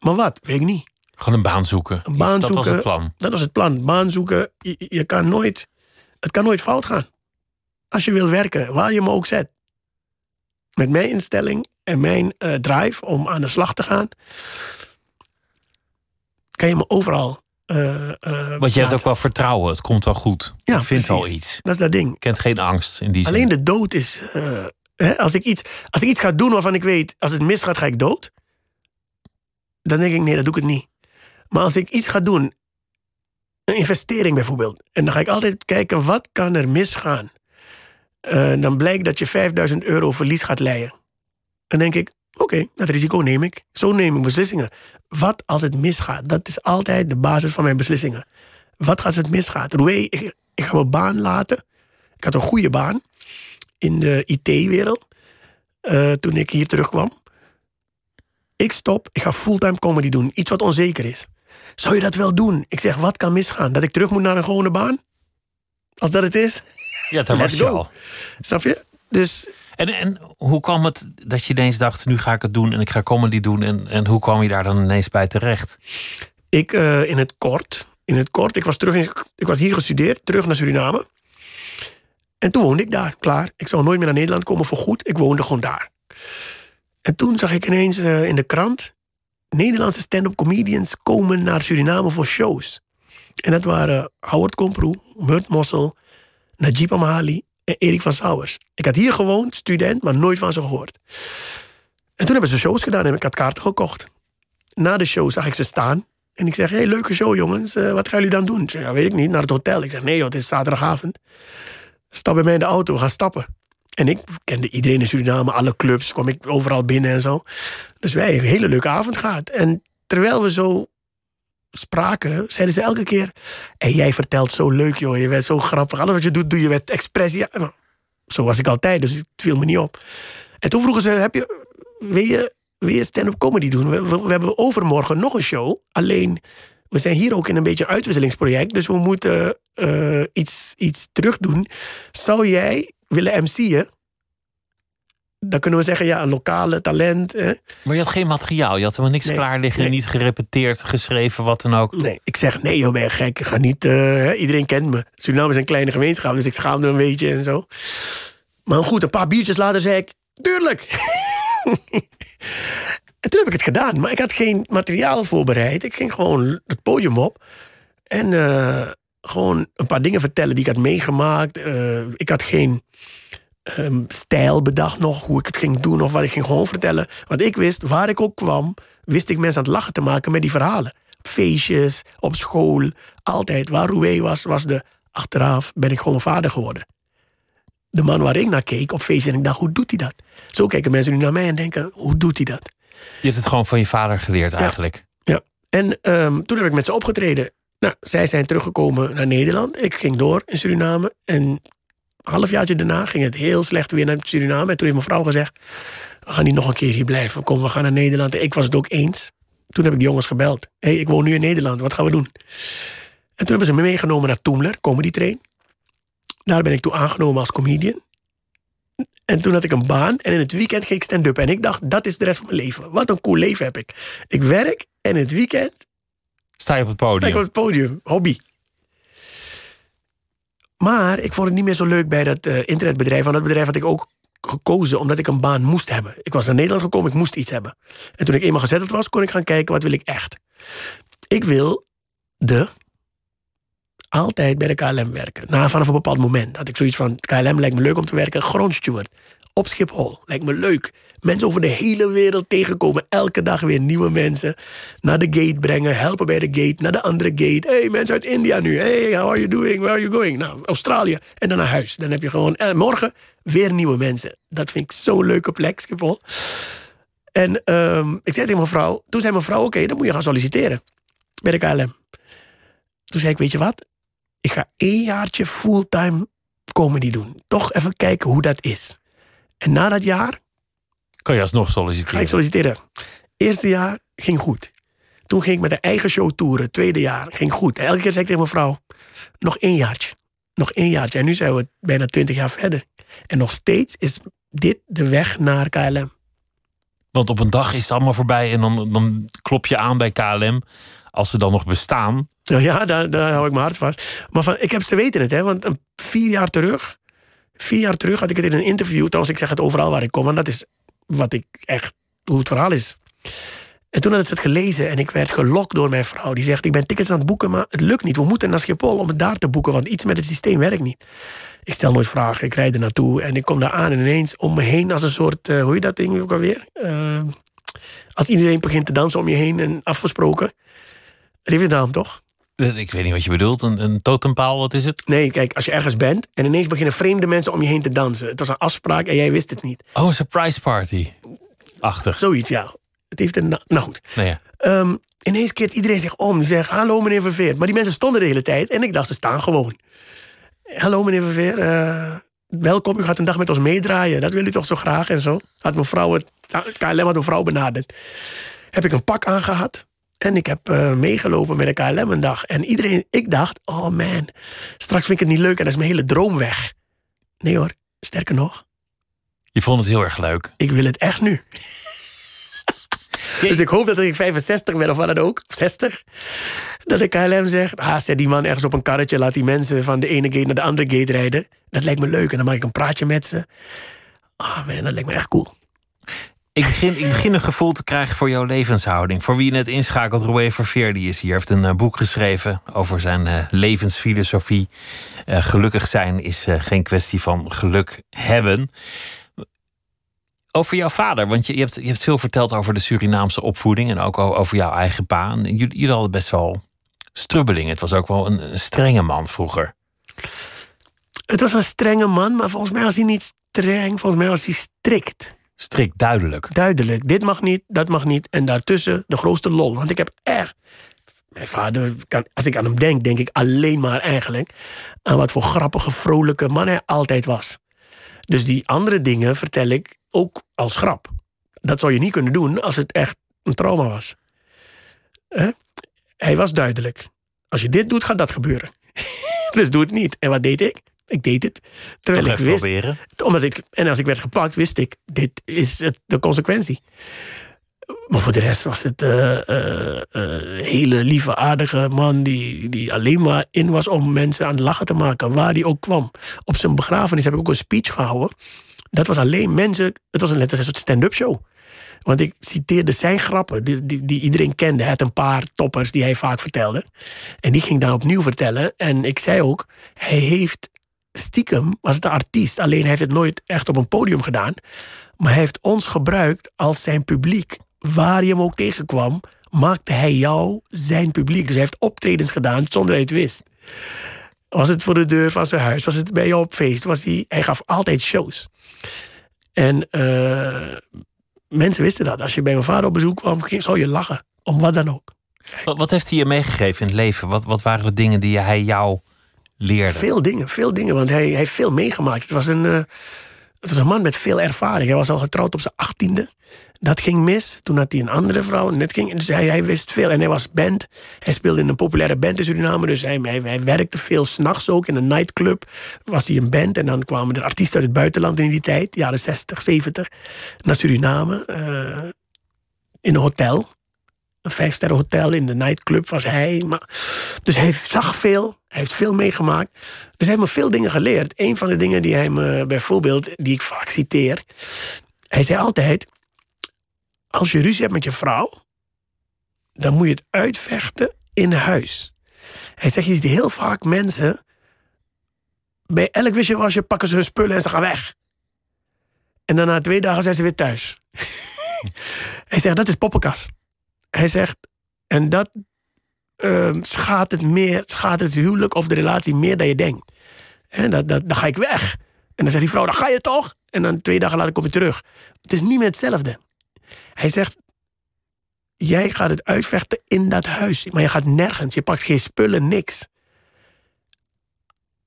Maar wat? Weet ik niet. Gewoon een baan zoeken. Een baan dat zoeken. was het plan. Dat was het plan. Baan zoeken. Je, je, kan nooit, het kan nooit fout gaan. Als je wil werken, waar je me ook zet. Met mijn instelling en mijn uh, drive om aan de slag te gaan, kan je me overal. Uh, uh, Want je hebt ook wel vertrouwen. Het komt wel goed. Ja, je vindt al iets. Dat is dat ding. Je kent geen angst in die zin. Alleen de dood is. Hè, als, ik iets, als ik iets ga doen waarvan ik weet, als het misgaat, ga ik dood. Dan denk ik, nee, dat doe ik het niet. Maar als ik iets ga doen, een investering bijvoorbeeld, en dan ga ik altijd kijken wat kan er misgaan. Uh, dan blijkt dat je 5000 euro verlies gaat leiden. Dan denk ik, oké, dat risico neem ik. Zo neem ik beslissingen. Wat als het misgaat? Dat is altijd de basis van mijn beslissingen. Wat als het misgaat? Roué, ik, ik ga mijn baan laten. Ik had een goede baan in de IT-wereld uh, toen ik hier terugkwam. Ik stop, ik ga fulltime comedy doen. Iets wat onzeker is. Zou je dat wel doen? Ik zeg, wat kan misgaan? Dat ik terug moet naar een gewone baan? Als dat het is? Ja, daar was je al. Snap je? Dus... En, en hoe kwam het dat je ineens dacht, nu ga ik het doen en ik ga comedy doen. En, en hoe kwam je daar dan ineens bij terecht? Ik uh, in het kort. In het kort, ik was, terug in, ik was hier gestudeerd, terug naar Suriname. En toen woonde ik daar, klaar. Ik zou nooit meer naar Nederland komen voor goed. Ik woonde gewoon daar. En toen zag ik ineens uh, in de krant... Nederlandse stand-up comedians komen naar Suriname voor shows. En dat waren Howard Komproe, Murt Mossel, Najib Amali en Erik van Sauers. Ik had hier gewoond, student, maar nooit van ze gehoord. En toen hebben ze shows gedaan en ik had kaarten gekocht. Na de show zag ik ze staan. En ik zeg, hey, leuke show jongens, uh, wat gaan jullie dan doen? Zeg, ja, weet ik niet, naar het hotel. Ik zeg, nee joh, het is zaterdagavond. Stap bij mij in de auto, ga stappen. En ik kende iedereen in Suriname, alle clubs, kwam ik overal binnen en zo. Dus wij een hele leuke avond gehad. En terwijl we zo spraken, zeiden ze elke keer... Hey, jij vertelt zo leuk, joh. Je bent zo grappig. Alles wat je doet, doe je met expressie. Zo was ik altijd, dus het viel me niet op. En toen vroegen ze, heb je, wil je, wil stand-up comedy doen? We, hebben overmorgen nog een show. Alleen, we zijn hier ook in een beetje een uitwisselingsproject. Dus we moeten uh, iets, iets terug doen. Zou jij willen MC'en? dan kunnen we zeggen, ja, een lokale talent. Hè? Maar je had geen materiaal. Je had helemaal niks Nee, klaar liggen. nee. Niet gerepeteerd, geschreven, wat dan ook. Nee, ik zeg, nee joh, ben je gek. Ik ga niet, eh, iedereen kent me. Suriname is een kleine gemeenschap, dus ik schaamde een beetje en zo. Maar goed, een paar biertjes later zei ik, tuurlijk. en toen heb ik het gedaan, maar ik had geen materiaal voorbereid. Ik ging gewoon het podium op. En eh, gewoon een paar dingen vertellen die ik had meegemaakt. Eh, ik had geen ehm, stijl bedacht nog, hoe ik het ging doen of wat. Ik ging gewoon vertellen. Want ik wist, waar ik ook kwam, wist ik mensen aan het lachen te maken met die verhalen. Op feestjes, op school, altijd. Waar Roué was, was de... Achteraf ben ik gewoon vader geworden. De man waar ik naar keek op feestjes en ik dacht, hoe doet hij dat? Zo kijken mensen nu naar mij en denken, hoe doet hij dat? Je hebt het gewoon van je vader geleerd eigenlijk. Ja. En ehm, toen heb ik met ze opgetreden. Nou, zij zijn teruggekomen naar Nederland. Ik ging door in Suriname. En een halfjaartje daarna ging het heel slecht weer naar Suriname. En toen heeft mijn vrouw gezegd... we gaan niet nog een keer hier blijven. Kom, we gaan naar Nederland. En ik was het ook eens. Toen heb ik de jongens gebeld. Hey, ik woon nu in Nederland. Wat gaan we doen? En toen hebben ze me meegenomen naar Toemler, Comedy Train. Daar ben ik toe aangenomen als comedian. En toen had ik een baan en in het weekend ging ik stand-up. En ik dacht, dat is de rest van mijn leven. Wat een cool leven heb ik. Ik werk en in het weekend Sta je op het sta ik podium. op het podium. Hobby. Maar ik vond het niet meer zo leuk bij dat eh, internetbedrijf. Want dat bedrijf had ik ook gekozen omdat ik een baan moest hebben. Ik was naar Nederland gekomen, ik moest iets hebben. En toen ik eenmaal gezetteld was, kon ik gaan kijken wat wil ik echt. Ik wil de altijd bij de KLM werken. Na, vanaf een bepaald moment had ik zoiets van... KLM lijkt me leuk om te werken. Grondsteward. Op Schiphol. Lijkt me leuk. Mensen over de hele wereld tegenkomen. Elke dag weer nieuwe mensen. Naar de gate brengen. Helpen bij de gate. Naar de andere gate. hey, mensen uit India nu. Hey, how are you doing? Where are you going? Nou, Australië. En dan naar huis. Dan heb je gewoon... eh, morgen weer nieuwe mensen. Dat vind ik zo'n leuke plek, Schiphol. En ehm, ik zei tegen mijn vrouw... Toen zei mijn vrouw, oké, dan moet je gaan solliciteren. Bij de KLM. Toen zei ik, weet je wat? Ik ga één jaartje fulltime comedy doen. Toch even kijken hoe dat is. En na dat jaar Kan je alsnog ga ik solliciteren. solliciteren. Eerste jaar ging goed. Toen ging ik met een eigen show toeren. Tweede jaar ging goed. En elke keer zei ik tegen mijn vrouw... nog één jaartje. Nog één jaartje. En nu zijn we bijna twintig jaar verder. En nog steeds is dit de weg naar KLM. Want op een dag is het allemaal voorbij en dan, dan klop je aan bij KLM. Als ze dan nog bestaan. Nou ja, daar, daar hou ik mijn hart vast. Maar van, ik heb ze weten het, hè. Want een, vier jaar terug... Vier jaar terug had ik het in een interview. Trouwens, ik zeg het overal waar ik kom. Want dat is wat ik echt... Hoe het verhaal is. En toen had ik het gelezen en ik werd gelokt door mijn vrouw. Die zegt, ik ben tickets aan het boeken, maar het lukt niet. We moeten naar Schiphol om het daar te boeken, want iets met het systeem werkt niet. Ik stel nooit vragen, ik rijd er naartoe en ik kom daar aan en ineens om me heen als een soort, eh, hoe je dat ding ook alweer? Eh, als iedereen begint te dansen om je heen en afgesproken. Een naam, toch? Eh, Ik weet niet wat je bedoelt. Een, een totempaal, wat is het? Nee, kijk, als je ergens bent en ineens beginnen vreemde mensen om je heen te dansen. Het was een afspraak en jij wist het niet. Oh, een surprise party. Achtig. Zoiets, ja. Het heeft een naam. Nou goed. Nou ja. Ehm, ineens keert iedereen zich om. Die zegt, hallo meneer Verveer. Maar die mensen stonden de hele tijd. En ik dacht, ze staan gewoon. Hallo meneer Verveer. eh, welkom, u gaat een dag met ons meedraaien. Dat wil u toch zo graag en zo. Had mijn vrouw het, KLM had mijn vrouw benaderd. Heb ik een pak aangehad. En ik heb eh, meegelopen met een dag. En iedereen, ik dacht, oh man, straks vind ik het niet leuk en dan is mijn hele droom weg. Nee hoor, sterker nog, Je vond het heel erg leuk. ik wil het echt nu. Dus ik hoop dat als ik 65 ben of wat dan ook, of 60, dat de KLM zegt: ah, zet die man ergens op een karretje, laat die mensen van de ene gate naar de andere gate rijden. Dat lijkt me leuk en dan maak ik een praatje met ze. Ah man, dat lijkt me echt cool. Ik begin, ik begin een gevoel te krijgen voor jouw levenshouding. Voor wie je net inschakelt, Roué Verveer, die is hier. heeft een eh, boek geschreven over zijn eh, levensfilosofie. Eh, gelukkig zijn is geen kwestie van geluk hebben. Over jouw vader, want je, je, hebt, je hebt veel verteld over de Surinaamse opvoeding... en ook over jouw eigen pa. En Jullie, jullie hadden best wel strubbeling. Het was ook wel een, een strenge man vroeger. Het was een strenge man, maar volgens mij was hij niet streng, volgens mij was hij strikt. Strikt duidelijk. Duidelijk, dit mag niet, dat mag niet. En daartussen de grootste lol. Want ik heb echt. Mijn vader, kan, als ik aan hem denk, denk ik alleen maar eigenlijk aan wat voor grappige, vrolijke man hij altijd was. Dus die andere dingen vertel ik ook als grap. Dat zou je niet kunnen doen als het echt een trauma was. Hè? Hij was duidelijk. Als je dit doet, gaat dat gebeuren. dus doe het niet. En wat deed ik? Ik deed het. Terwijl Toch ik wist. proberen. Omdat ik, en als ik werd gepakt, wist ik, dit is het, de consequentie. Maar voor de rest was het een eh, eh, hele lieve, aardige man... Die, die alleen maar in was om mensen aan het lachen te maken... waar hij ook kwam. Op zijn begrafenis heb ik ook een speech gehouden. Dat was alleen mensen... Het was een, net een soort stand-up show. Want ik citeerde zijn grappen, die, die, die iedereen kende. Hij had een paar toppers die hij vaak vertelde. En die ging dan opnieuw vertellen. En ik zei ook, hij heeft stiekem, was het een artiest... alleen hij heeft het nooit echt op een podium gedaan... maar hij heeft ons gebruikt als zijn publiek. Waar hij hem ook tegenkwam, maakte hij jou zijn publiek. Dus hij heeft optredens gedaan zonder hij het wist. Was het voor de deur van zijn huis, was het bij jou op feest... Was hij, hij gaf altijd shows. En eh, mensen wisten dat. Als je bij mijn vader op bezoek kwam, zou je lachen. Om wat dan ook. Wat, wat heeft hij je meegegeven in het leven? Wat, wat waren de dingen die hij jou leerde? Veel dingen, veel dingen. Want hij, hij heeft veel meegemaakt. Het was, een, eh, het was een man met veel ervaring. Hij was al getrouwd op zijn achttiende. Dat ging mis. Toen had hij een andere vrouw. Dat ging, dus hij, hij wist veel. En hij was band. Hij speelde in een populaire band in Suriname. Dus hij, hij, hij werkte veel. S'nachts ook in een nightclub was hij een band. En dan kwamen er artiesten uit het buitenland in die tijd. Jaren 60, 70. Naar Suriname. eh, in een hotel. Een vijfsterren hotel in de nightclub was hij. Dus hij zag veel. Hij heeft veel meegemaakt. Dus hij heeft me veel dingen geleerd. Een van de dingen die hij me bijvoorbeeld, die ik vaak citeer. Hij zei altijd: Als je ruzie hebt met je vrouw, dan moet je het uitvechten in huis. Hij zegt: Je ziet heel vaak mensen. Bij elk wisje wasje pakken ze hun spullen en ze gaan weg. En dan na twee dagen zijn ze weer thuis. hij zegt: Dat is poppenkast. Hij zegt: En dat ehm, schaadt het meer, schaadt het huwelijk of de relatie meer dan je denkt. En dat, dat, dan ga ik weg. En dan zegt die vrouw, dan ga je toch? En dan twee dagen later kom je terug. Het is niet meer hetzelfde. Hij zegt, jij gaat het uitvechten in dat huis. Maar je gaat nergens, je pakt geen spullen, niks.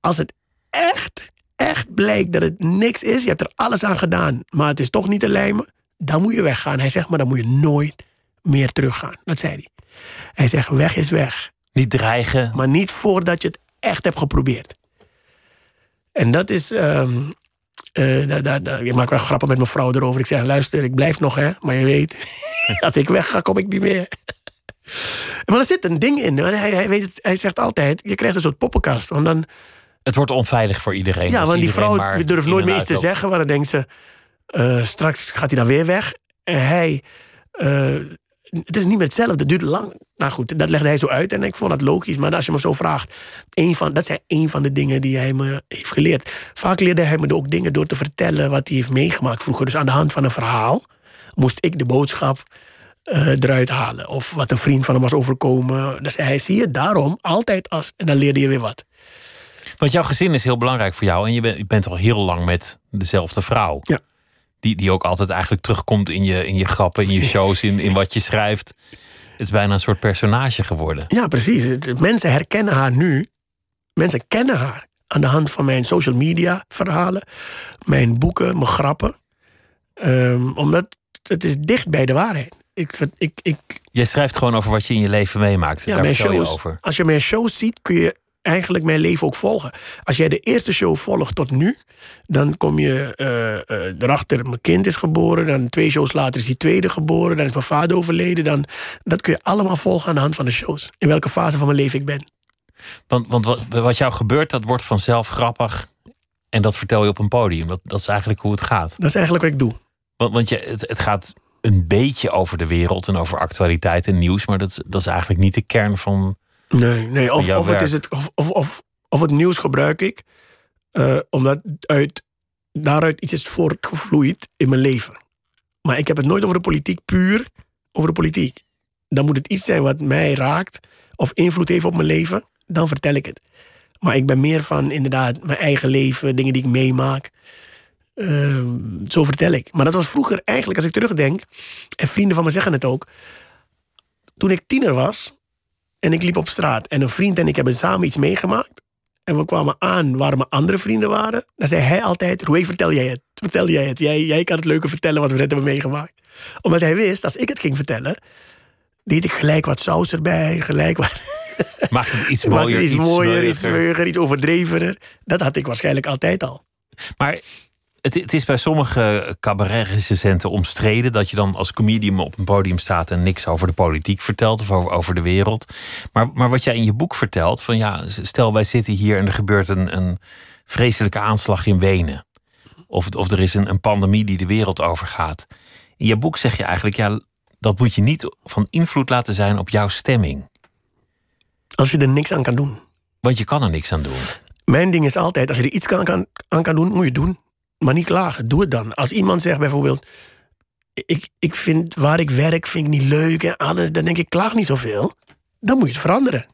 Als het echt, echt blijkt dat het niks is... je hebt er alles aan gedaan, maar het is toch niet te lijmen... dan moet je weggaan. Hij zegt, maar dan moet je nooit meer teruggaan. Dat zei hij. Hij zegt, weg is weg. Niet dreigen. Maar niet voordat je het echt hebt geprobeerd. En dat is. da- da- da- ik maak wel grappen met mijn vrouw erover. Ik zeg: luister, ik blijf nog, hè. Maar je weet, als ik weg ga, kom ik niet meer. maar er zit een ding in. Hij, hij, weet het, hij zegt altijd: je krijgt een soort poppenkast. Want dan, Het wordt onveilig voor iedereen. ja, als want die vrouw durft nooit meer iets te zeggen. Want dan denkt ze: eh, straks gaat hij dan weer weg. En hij. eh, het is niet meer hetzelfde. Het duurt lang. Nou goed, dat legde hij zo uit. En ik vond dat logisch. Maar als je me zo vraagt. Een van, dat zijn een van de dingen die hij me heeft geleerd. Vaak leerde hij me ook dingen door te vertellen. wat hij heeft meegemaakt vroeger. Dus aan de hand van een verhaal. moest ik de boodschap eh, eruit halen. Of wat een vriend van hem was overkomen. Zei hij: zie je, daarom altijd als. En dan leerde je weer wat. Want jouw gezin is heel belangrijk voor jou. En je bent, je bent al heel lang met dezelfde vrouw. Ja. Die, die ook altijd eigenlijk terugkomt in je, in je grappen, in je shows, in, in wat je schrijft. Het is bijna een soort personage geworden. Ja, precies. Mensen herkennen haar nu. Mensen kennen haar aan de hand van mijn social media verhalen, mijn boeken, mijn grappen. Ehm, omdat het is dicht bij de waarheid. Ik, ik, ik, Jij schrijft gewoon over wat je in je leven meemaakt. ja, Daar mijn je shows, over. als je mijn shows ziet, kun je eigenlijk mijn leven ook volgen. Als jij de eerste show volgt tot nu, dan kom je eh, eh, erachter, mijn kind is geboren. Dan twee shows later is die tweede geboren. Dan is mijn vader overleden. Dan, dat kun je allemaal volgen aan de hand van de shows. In welke fase van mijn leven ik ben. Want, want wat, wat jou gebeurt, dat wordt vanzelf grappig. En dat vertel je op een podium. Dat, dat is eigenlijk hoe het gaat. Dat is eigenlijk wat ik doe. Want, want je, het, het gaat een beetje over de wereld en over actualiteit en nieuws. Maar dat, is- dat is eigenlijk niet de kern van. Nee, nee. Of, of, het, is het, of, of, of, of het nieuws gebruik ik eh, omdat uit, daaruit iets is voortgevloeid in mijn leven. Maar ik heb het nooit over de politiek, puur over de politiek. Dan moet het iets zijn wat mij raakt of invloed heeft op mijn leven, dan vertel ik het. Maar ik ben meer van inderdaad mijn eigen leven, dingen die ik meemaak. Ehm, zo vertel ik. Maar dat was vroeger eigenlijk, als ik terugdenk, en vrienden van me zeggen het ook. Toen ik tiener was, en ik liep op straat en een vriend en ik hebben samen iets meegemaakt. En we kwamen aan waar mijn andere vrienden waren. Dan zei hij altijd, Roué, vertel jij het. Vertel jij het. Jij, jij kan het leuker vertellen wat we net hebben meegemaakt. Omdat hij wist, als ik het ging vertellen... deed ik gelijk wat saus erbij, gelijk wat... Maakt het iets mooier, iets mooier, iets smeuiger, iets overdrevener. Dat had ik waarschijnlijk altijd al. Maar het, het is bij sommige cabaretrecensenten omstreden dat je dan als comedian op een podium staat en niks over de politiek vertelt of over, over de wereld. Maar, maar wat jij in je boek vertelt, van ja, stel wij zitten hier en er gebeurt een, een vreselijke aanslag in Wenen. Of, of er is een, een pandemie die de wereld overgaat. In je boek zeg je eigenlijk, ja, dat moet je niet van invloed laten zijn op jouw stemming. Als je er niks aan kan doen. Want je kan er niks aan doen. Mijn ding is altijd, als je er iets kan, kan, aan kan doen, moet je het doen. Maar niet klagen, doe het dan. Als iemand zegt bijvoorbeeld... Ik, ik vind waar ik werk vind ik niet leuk en alles... dan denk ik, klaag niet zoveel. Dan moet je het veranderen.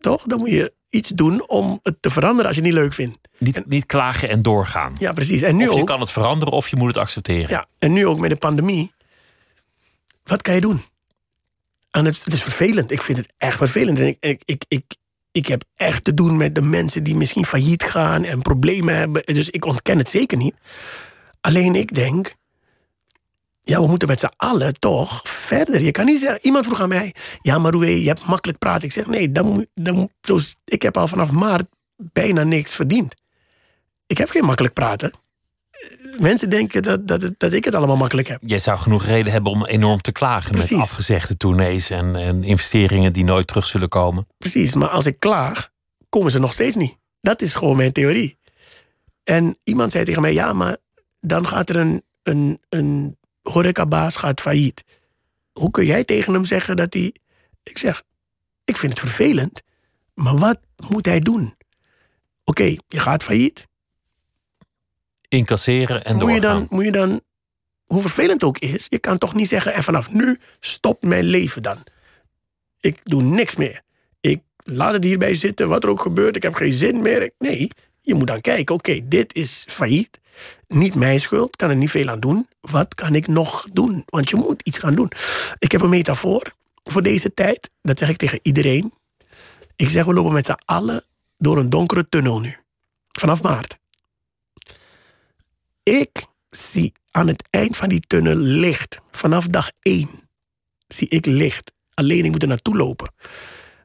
Toch? Dan moet je iets doen om het te veranderen als je het niet leuk vindt. Niet, niet klagen en doorgaan. Ja, precies. En nu of je ook... kan het veranderen of je moet het accepteren. Ja, en nu ook met de pandemie. Wat kan je doen? En het, het is vervelend. Ik vind het echt vervelend. En ik, ik, ik, ik, ik heb echt te doen met de mensen die misschien failliet gaan en problemen hebben. Dus ik ontken het zeker niet. Alleen ik denk. Ja, we moeten met z'n allen toch verder. Je kan niet zeggen. Iemand vroeg aan mij. Ja, maar Roué, je hebt makkelijk praten. Ik zeg nee, dan, dan, ik heb al vanaf maart bijna niks verdiend. Ik heb geen makkelijk praten. Mensen denken dat, dat, dat ik het allemaal makkelijk heb. Jij zou genoeg reden hebben om enorm te klagen Precies. met afgezegde tournees en, en investeringen die nooit terug zullen komen. Precies, maar als ik klaag, komen ze nog steeds niet. Dat is gewoon mijn theorie. En iemand zei tegen mij, ja, maar dan gaat er een, een, een horecabaas gaat failliet. Hoe kun jij tegen hem zeggen dat hij... Ik zeg, ik vind het vervelend, maar wat moet hij doen? Oké, je gaat failliet. Incasseren en Moet je, doorgaan. dan, moet je dan, hoe vervelend ook is, je kan toch niet zeggen, en vanaf nu stopt mijn leven dan. Ik doe niks meer. Ik laat het hierbij zitten, wat er ook gebeurt, ik heb geen zin meer. Nee, je moet dan kijken, oké, dit is failliet. Niet mijn schuld, kan er niet veel aan doen. Wat kan ik nog doen? Want je moet iets gaan doen. Ik heb een metafoor voor deze tijd. Dat zeg ik tegen iedereen. Ik zeg, we lopen met z'n allen door een donkere tunnel nu. Vanaf maart. Ik zie aan het eind van die tunnel licht. Vanaf dag één zie ik licht. Alleen ik moet er naartoe lopen.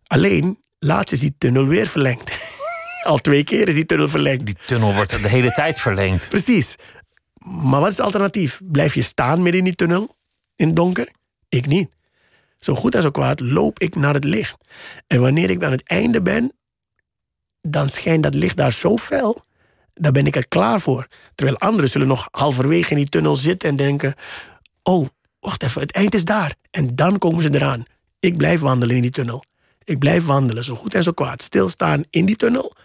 Alleen, laatst is die tunnel weer verlengd. Al twee keer is die tunnel verlengd. Die tunnel wordt de hele tijd verlengd. Precies. Maar wat is het alternatief? Blijf je staan midden in die tunnel? In het donker? Ik niet. Zo goed en zo kwaad loop ik naar het licht. En wanneer ik aan het einde ben, dan schijnt dat licht daar zo fel. Daar ben ik er klaar voor. Terwijl anderen zullen nog halverwege in die tunnel zitten en denken: Oh, wacht even, het eind is daar. En dan komen ze eraan. Ik blijf wandelen in die tunnel. Ik blijf wandelen, zo goed en zo kwaad. Stilstaan in die tunnel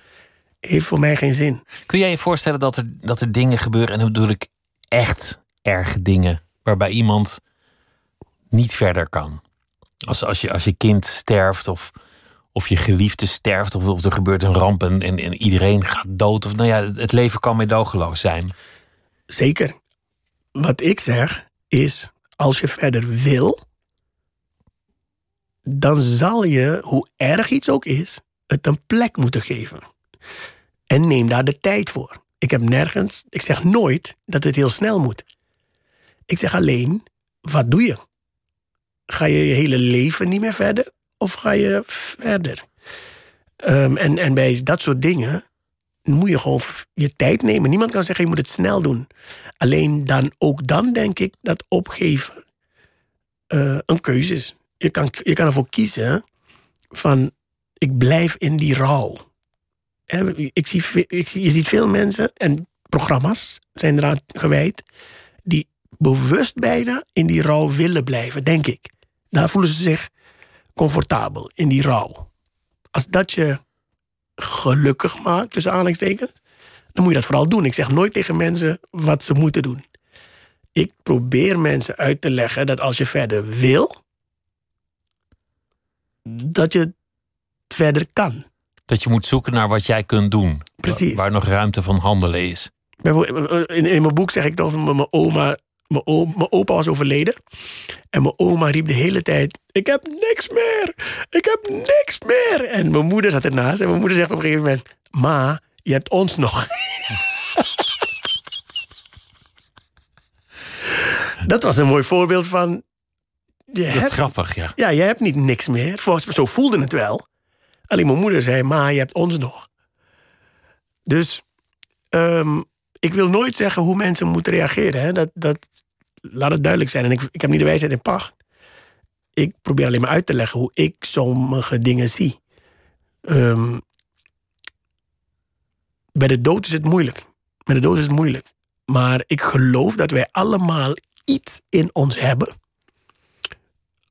heeft voor mij geen zin. Kun jij je voorstellen dat er, dat er dingen gebeuren, en dan bedoel ik echt erge dingen, waarbij iemand niet verder kan? Als, als, je, als je kind sterft of, of je geliefde sterft of, of er gebeurt een ramp en, en, en iedereen gaat dood. Of, nou ja, het leven kan meedogenloos zijn. Zeker. Wat ik zeg is, als je verder wil, dan zal je, hoe erg iets ook is, het een plek moeten geven. En neem daar de tijd voor. Ik heb nergens, ik zeg nooit dat het heel snel moet. Ik zeg alleen, wat doe je? Ga je je hele leven niet meer verder? Of ga je verder? Ehm, en, en bij dat soort dingen moet je gewoon je tijd nemen. Niemand kan zeggen, je moet het snel doen. Alleen dan, ook dan denk ik dat opgeven eh, een keuze is. Je kan, je kan ervoor kiezen van, ik blijf in die rouw. Ik zie, je ziet veel mensen, en programma's zijn eraan gewijd, die bewust bijna in die rouw willen blijven, denk ik. Daar voelen ze zich comfortabel, in die rouw. Als dat je gelukkig maakt, tussen aanhalingstekens, dan moet je dat vooral doen. Ik zeg nooit tegen mensen wat ze moeten doen. Ik probeer mensen uit te leggen dat als je verder wil, dat je verder kan. Dat je moet zoeken naar wat jij kunt doen. Precies. Waar, waar nog ruimte van handelen is. In, in mijn boek zeg ik toch, mijn mijn oma, mijn, opa was overleden. En mijn oma riep de hele tijd, ik heb niks meer, ik heb niks meer. En mijn moeder zat ernaast en mijn moeder zegt op een gegeven moment, ma, je hebt ons nog. Dat was een mooi voorbeeld van, je Dat is hebt, grappig, ja. ja, je hebt niet niks meer. Volgens, zo voelde het wel. Alleen mijn moeder zei, ma, je hebt ons nog. Dus ehm, ik wil nooit zeggen hoe mensen moeten reageren. Hè. Dat, dat, laat het duidelijk zijn. En ik, ik heb niet de wijsheid in pacht. Ik probeer alleen maar uit te leggen hoe ik sommige dingen zie. Ehm, bij de dood is het moeilijk. Met de dood is het moeilijk. Maar ik geloof dat wij allemaal iets in ons hebben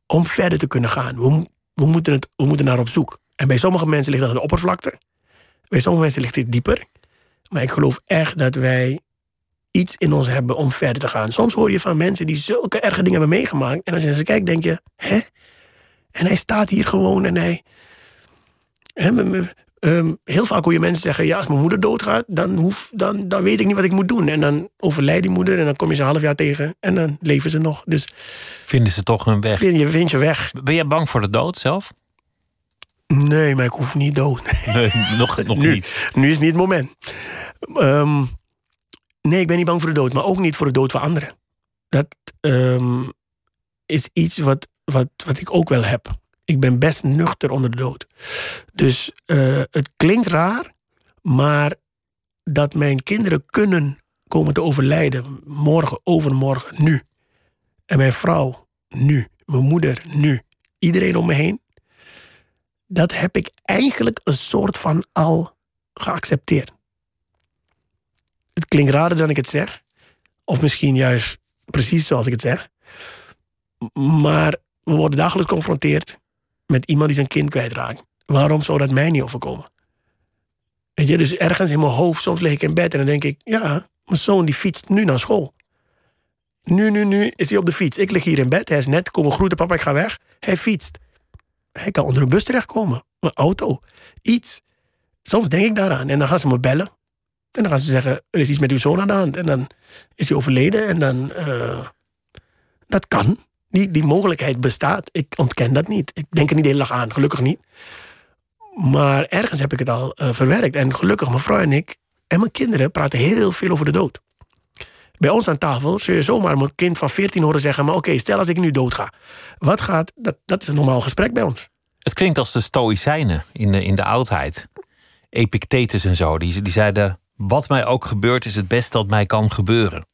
om verder te kunnen gaan. We, we, moeten, het, we moeten naar op zoek. En bij sommige mensen ligt dat aan de oppervlakte. Bij sommige mensen ligt dit dieper. Maar ik geloof echt dat wij iets in ons hebben om verder te gaan. Soms hoor je van mensen die zulke erge dingen hebben meegemaakt. En als je ze kijkt, denk je, hè? En hij staat hier gewoon en hij... Hè, me- me- ehm, heel vaak hoor je mensen zeggen, ja, als mijn moeder doodgaat, dan, hoef, dan, dan weet ik niet wat ik moet doen. En dan overlijdt die moeder en dan kom je ze een half jaar tegen en dan leven ze nog. Dus Vinden ze toch hun weg. vind je, vind je weg. Ben jij bang voor de dood zelf? Nee, maar ik hoef niet dood. Nee, nog, nog nu, niet. Nu is niet het moment. Ehm, nee, ik ben niet bang voor de dood, maar ook niet voor de dood van anderen. Dat ehm, is iets wat, wat, wat ik ook wel heb. Ik ben best nuchter onder de dood. Dus eh, het klinkt raar, maar dat mijn kinderen kunnen komen te overlijden, morgen, overmorgen, nu. En mijn vrouw, nu. Mijn moeder, nu. Iedereen om me heen, dat heb ik eigenlijk een soort van al geaccepteerd. Het klinkt raarder dan ik het zeg. Of misschien juist precies zoals ik het zeg. Maar we worden dagelijks geconfronteerd met iemand die zijn kind kwijtraakt. Waarom zou dat mij niet overkomen? Weet je, dus ergens in mijn hoofd, soms lig ik in bed en dan denk ik... ja, mijn zoon die fietst nu naar school. Nu, nu, nu is hij op de fiets. Ik lig hier in bed, hij is net komen groeten, papa, ik ga weg. Hij fietst. Hij kan onder een bus terechtkomen. Een auto. Iets. Soms denk ik daaraan. En dan gaan ze me bellen. En dan gaan ze zeggen, er is iets met uw zoon aan de hand. En dan is hij overleden. En dan... eh, dat kan. Die, die mogelijkheid bestaat. Ik ontken dat niet. Ik denk er niet de hele aan. Gelukkig niet. Maar ergens heb ik het al eh, verwerkt. En gelukkig, mijn vrouw en ik... En mijn kinderen praten heel veel over de dood. Bij ons aan tafel zul je zomaar mijn kind van 14 horen zeggen... maar oké, stel als ik nu doodga. Wat gaat... Dat, dat is een normaal gesprek bij ons. Het klinkt als de Stoïcijnen in de, in de oudheid. Epictetus en zo. Die, die zeiden: Wat mij ook gebeurt, is het beste dat mij kan gebeuren.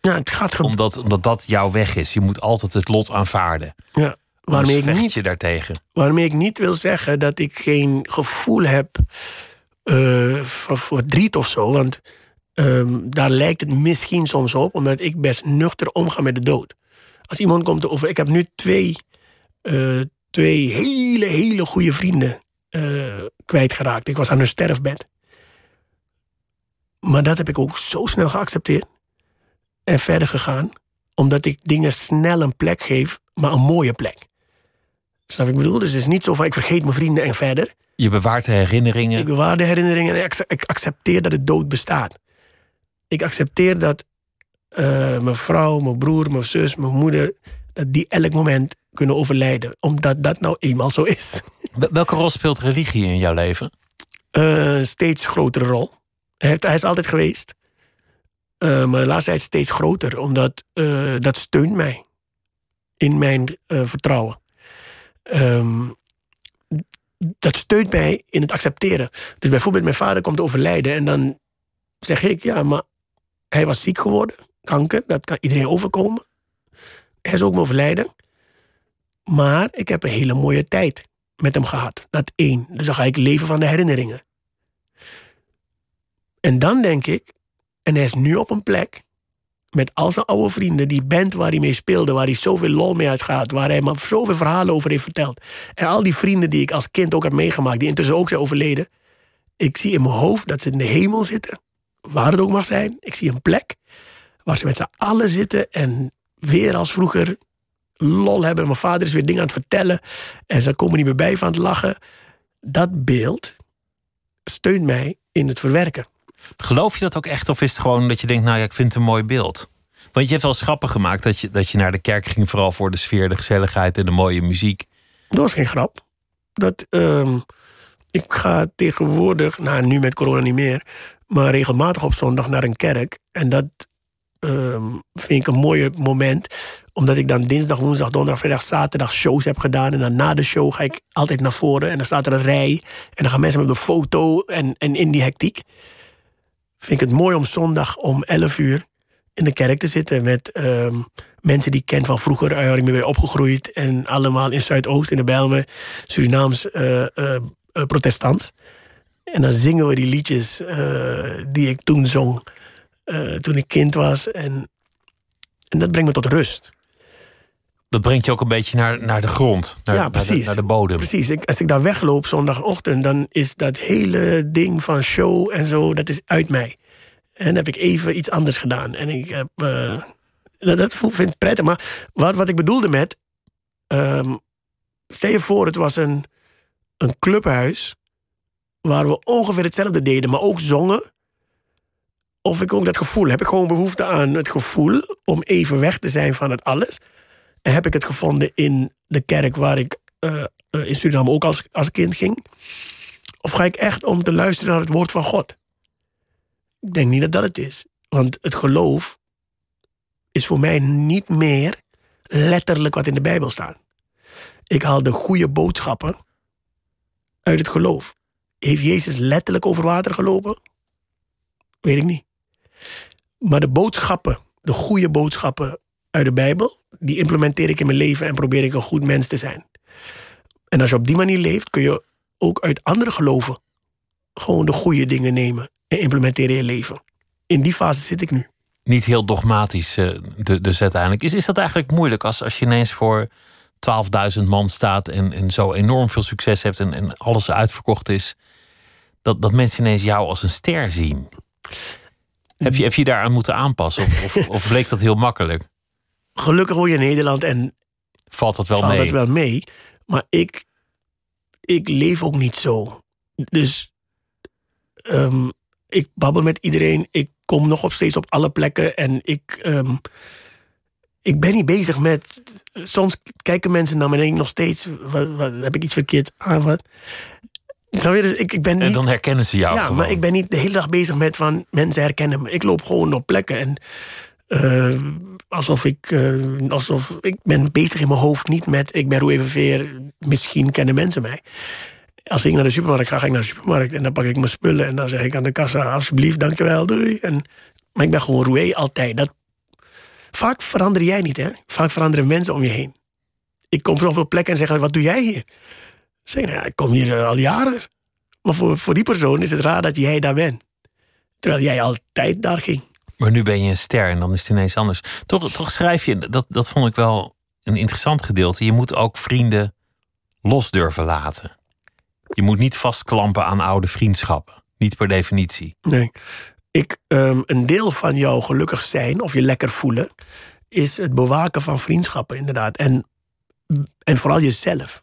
Ja, het gaat. Omdat, omdat dat jouw weg is. Je moet altijd het lot aanvaarden. Ja, waarmee ik, niet, je daartegen. waarmee ik niet wil zeggen dat ik geen gevoel heb voor voor verdriet of zo. Want ehm, daar lijkt het misschien soms op, omdat ik best nuchter omga met de dood. Als iemand komt over. Ik heb nu twee, eh, twee hele, hele goede vrienden eh, kwijtgeraakt. Ik was aan hun sterfbed. Maar dat heb ik ook zo snel geaccepteerd en verder gegaan, omdat ik dingen snel een plek geef, maar een mooie plek. Snap ik bedoel? Dus het is niet zo van ik vergeet mijn vrienden en verder. Je bewaart de herinneringen. Ik bewaar de herinneringen en ik accepteer dat de dood bestaat. Ik accepteer dat eh, mijn vrouw, mijn broer, mijn zus, mijn moeder... dat die elk moment kunnen overlijden. Omdat dat nou eenmaal zo is. Wel- Welke rol speelt religie in jouw leven? Eh, steeds grotere rol. Hij, heeft, hij is altijd geweest. Eh, maar de laatste tijd steeds groter. Omdat dat steunt mij. In mijn vertrouwen. Ehm, dat steunt mij in het accepteren. Dus bijvoorbeeld mijn vader komt overlijden. En dan zeg ik, ja, maar hij was ziek geworden. Kanker, dat kan iedereen overkomen. Hij is ook overlijden. Maar ik heb een hele mooie tijd met hem gehad. Dat één. Dus dan ga ik leven van de herinneringen. En dan denk ik, en hij is nu op een plek met al zijn oude vrienden, die band waar hij mee speelde, waar hij zoveel lol mee uitgaat, waar hij me zoveel verhalen over heeft verteld. En al die vrienden die ik als kind ook heb meegemaakt, die intussen ook zijn overleden. Ik zie in mijn hoofd dat ze in de hemel zitten, waar het ook mag zijn. Ik zie een plek waar ze met z'n allen zitten en weer als vroeger lol hebben. Mijn vader is weer dingen aan het vertellen en ze komen niet meer bij van het lachen. Dat beeld steunt mij in het verwerken. Geloof je dat ook echt? Of is het gewoon dat je denkt, nou ja, ik vind het een mooi beeld? Want je hebt wel schappen gemaakt dat je, dat je naar de kerk ging... vooral voor de sfeer, de gezelligheid en de mooie muziek. Dat was geen grap. Dat, ehm, ik ga tegenwoordig, nou nu met corona niet meer, maar regelmatig op zondag naar een kerk. En dat ehm, vind ik een mooi moment, Omdat ik dan dinsdag, woensdag, donderdag, vrijdag, zaterdag shows heb gedaan. En dan na de show ga ik altijd naar voren. En dan staat er een rij. En dan gaan mensen met de foto. En, en in die hectiek vind ik het mooi om zondag om 11 uur in de kerk te zitten met ehm, mensen die ik ken van vroeger, waar ik mee ben opgegroeid. En allemaal in Zuidoost, in de Bijlmer, Surinaams uh, protestants. En dan zingen we die liedjes die ik toen zong, toen ik kind was. En, en dat brengt me tot rust. Dat brengt je ook een beetje naar, naar de grond, naar, ja, precies. Naar, de, naar de bodem. Precies. Ik, als ik daar wegloop zondagochtend, dan is dat hele ding van show en zo, dat is uit mij. En dan heb ik even iets anders gedaan. En ik heb. Uh, dat vind ik prettig. Maar wat, wat ik bedoelde met. Um, stel je voor, het was een, een clubhuis. Waar we ongeveer hetzelfde deden, maar ook zongen. Of ik ook dat gevoel. Heb ik gewoon behoefte aan het gevoel om even weg te zijn van het alles. En heb ik het gevonden in de kerk waar ik uh, in Suriname ook als, als kind ging? Of ga ik echt om te luisteren naar het woord van God? Ik denk niet dat dat het is. Want het geloof is voor mij niet meer letterlijk wat in de Bijbel staat. Ik haal de goede boodschappen uit het geloof. Heeft Jezus letterlijk over water gelopen? Weet ik niet. Maar de boodschappen, de goede boodschappen uit de Bijbel, die implementeer ik in mijn leven en probeer ik een goed mens te zijn. En als je op die manier leeft, kun je ook uit andere geloven gewoon de goede dingen nemen en implementeren in je leven. In die fase zit ik nu. Niet heel dogmatisch, uh, dus uiteindelijk. Is, is dat eigenlijk moeilijk als, als je ineens voor 12.000 man staat en, en zo enorm veel succes hebt en, en alles uitverkocht is, dat, dat mensen ineens jou als een ster zien? Heb je, heb je daaraan moeten aanpassen of, of, of bleek dat heel makkelijk? Gelukkig woon je in Nederland en valt dat wel valt mee. Dat wel mee. Maar ik, ik leef ook niet zo. Dus um, ik babbel met iedereen. Ik kom nog op steeds op alle plekken. En ik, um, ik ben niet bezig met. Soms kijken mensen naar me en denk ik nog steeds: wat, wat, heb ik iets verkeerd aan? Wat? Dus ik, ik ben niet, en dan herkennen ze jou. Ja, gewoon. maar ik ben niet de hele dag bezig met van mensen herkennen me. Ik loop gewoon op plekken en. Uh, alsof ik, uh, alsof ik ben bezig in mijn hoofd niet met ik ben Roe Veer, misschien kennen mensen mij. Als ik naar de supermarkt ga, ga ik naar de supermarkt en dan pak ik mijn spullen en dan zeg ik aan de kassa alsjeblieft, dankjewel, doei. En, maar ik ben gewoon Roué altijd. Dat, vaak verander jij niet, hè? Vaak veranderen mensen om je heen. Ik kom op veel plekken en zeg, wat doe jij hier? Zeg, nou, ik kom hier uh, al jaren. Maar voor, voor die persoon is het raar dat jij daar bent. Terwijl jij altijd daar ging. Maar nu ben je een ster en dan is het ineens anders. Toch, toch schrijf je, dat, dat vond ik wel een interessant gedeelte. Je moet ook vrienden los durven laten. Je moet niet vastklampen aan oude vriendschappen. Niet per definitie. Nee. Ik, um, een deel van jouw gelukkig zijn of je lekker voelen, is het bewaken van vriendschappen, inderdaad. En, en vooral jezelf.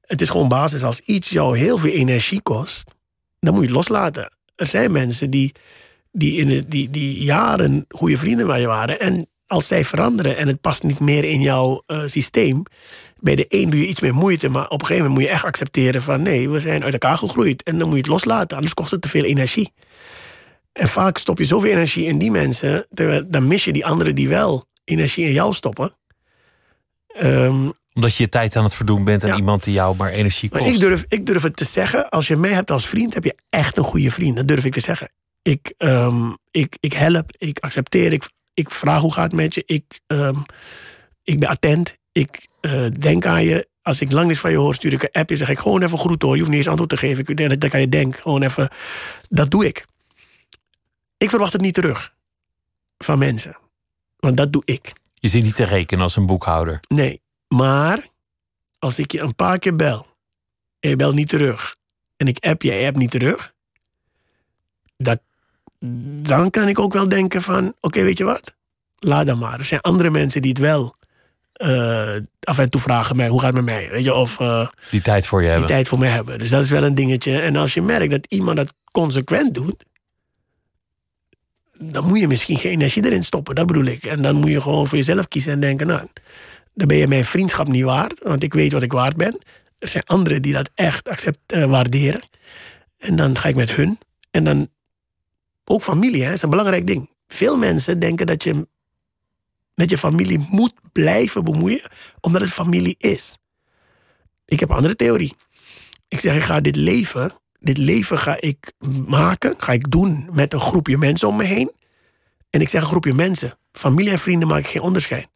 Het is gewoon basis. Als iets jou heel veel energie kost, dan moet je het loslaten. Er zijn mensen die, die, in de, die, die jaren goede vrienden van je waren. En als zij veranderen en het past niet meer in jouw uh, systeem, bij de een doe je iets meer moeite, maar op een gegeven moment moet je echt accepteren van nee, we zijn uit elkaar gegroeid en dan moet je het loslaten, anders kost het te veel energie. En vaak stop je zoveel energie in die mensen, terwijl dan mis je die anderen die wel energie in jou stoppen. Um, Omdat je je tijd aan het verdoen bent aan ja. iemand die jou maar energie kost. Maar ik durf, ik durf het te zeggen, als je mij hebt als vriend, heb je echt een goede vriend. Dat durf ik te zeggen. Ik, um, ik, ik help, ik accepteer, ik, ik vraag hoe gaat het met je. Ik, um, ik ben attent, ik uh, denk aan je. Als ik lang niets van je hoor, stuur ik een appje. Zeg ik gewoon even groet hoor. Je hoeft niet eens antwoord te geven. Ik denk dat kan je denken. Gewoon even. Dat doe ik. Ik verwacht het niet terug. Van mensen. Want dat doe ik. Je zit niet te rekenen als een boekhouder. Nee. Maar als ik je een paar keer bel. En je belt niet terug. En ik app je, je app niet terug. Dat, dan kan ik ook wel denken van... Oké, okay, weet je wat? Laat dan maar. Er zijn andere mensen die het wel uh, af en toe vragen mij, hoe gaat het met mij? Weet je, of uh, die tijd voor je die hebben. tijd voor mij hebben. Dus dat is wel een dingetje. En als je merkt dat iemand dat consequent doet, dan moet je misschien geen energie erin stoppen. Dat bedoel ik. En dan moet je gewoon voor jezelf kiezen en denken, nou, dan ben je mijn vriendschap niet waard, want ik weet wat ik waard ben. Er zijn anderen die dat echt accept, uh, waarderen. En dan ga ik met hun. En dan ook familie, hè, is een belangrijk ding. Veel mensen denken dat je met je familie moet blijven bemoeien, omdat het familie is. Ik heb een andere theorie. Ik zeg, ik ga dit leven, dit leven ga ik maken, ga ik doen met een groepje mensen om me heen. En ik zeg een groepje mensen. Familie en vrienden maak ik geen onderscheid.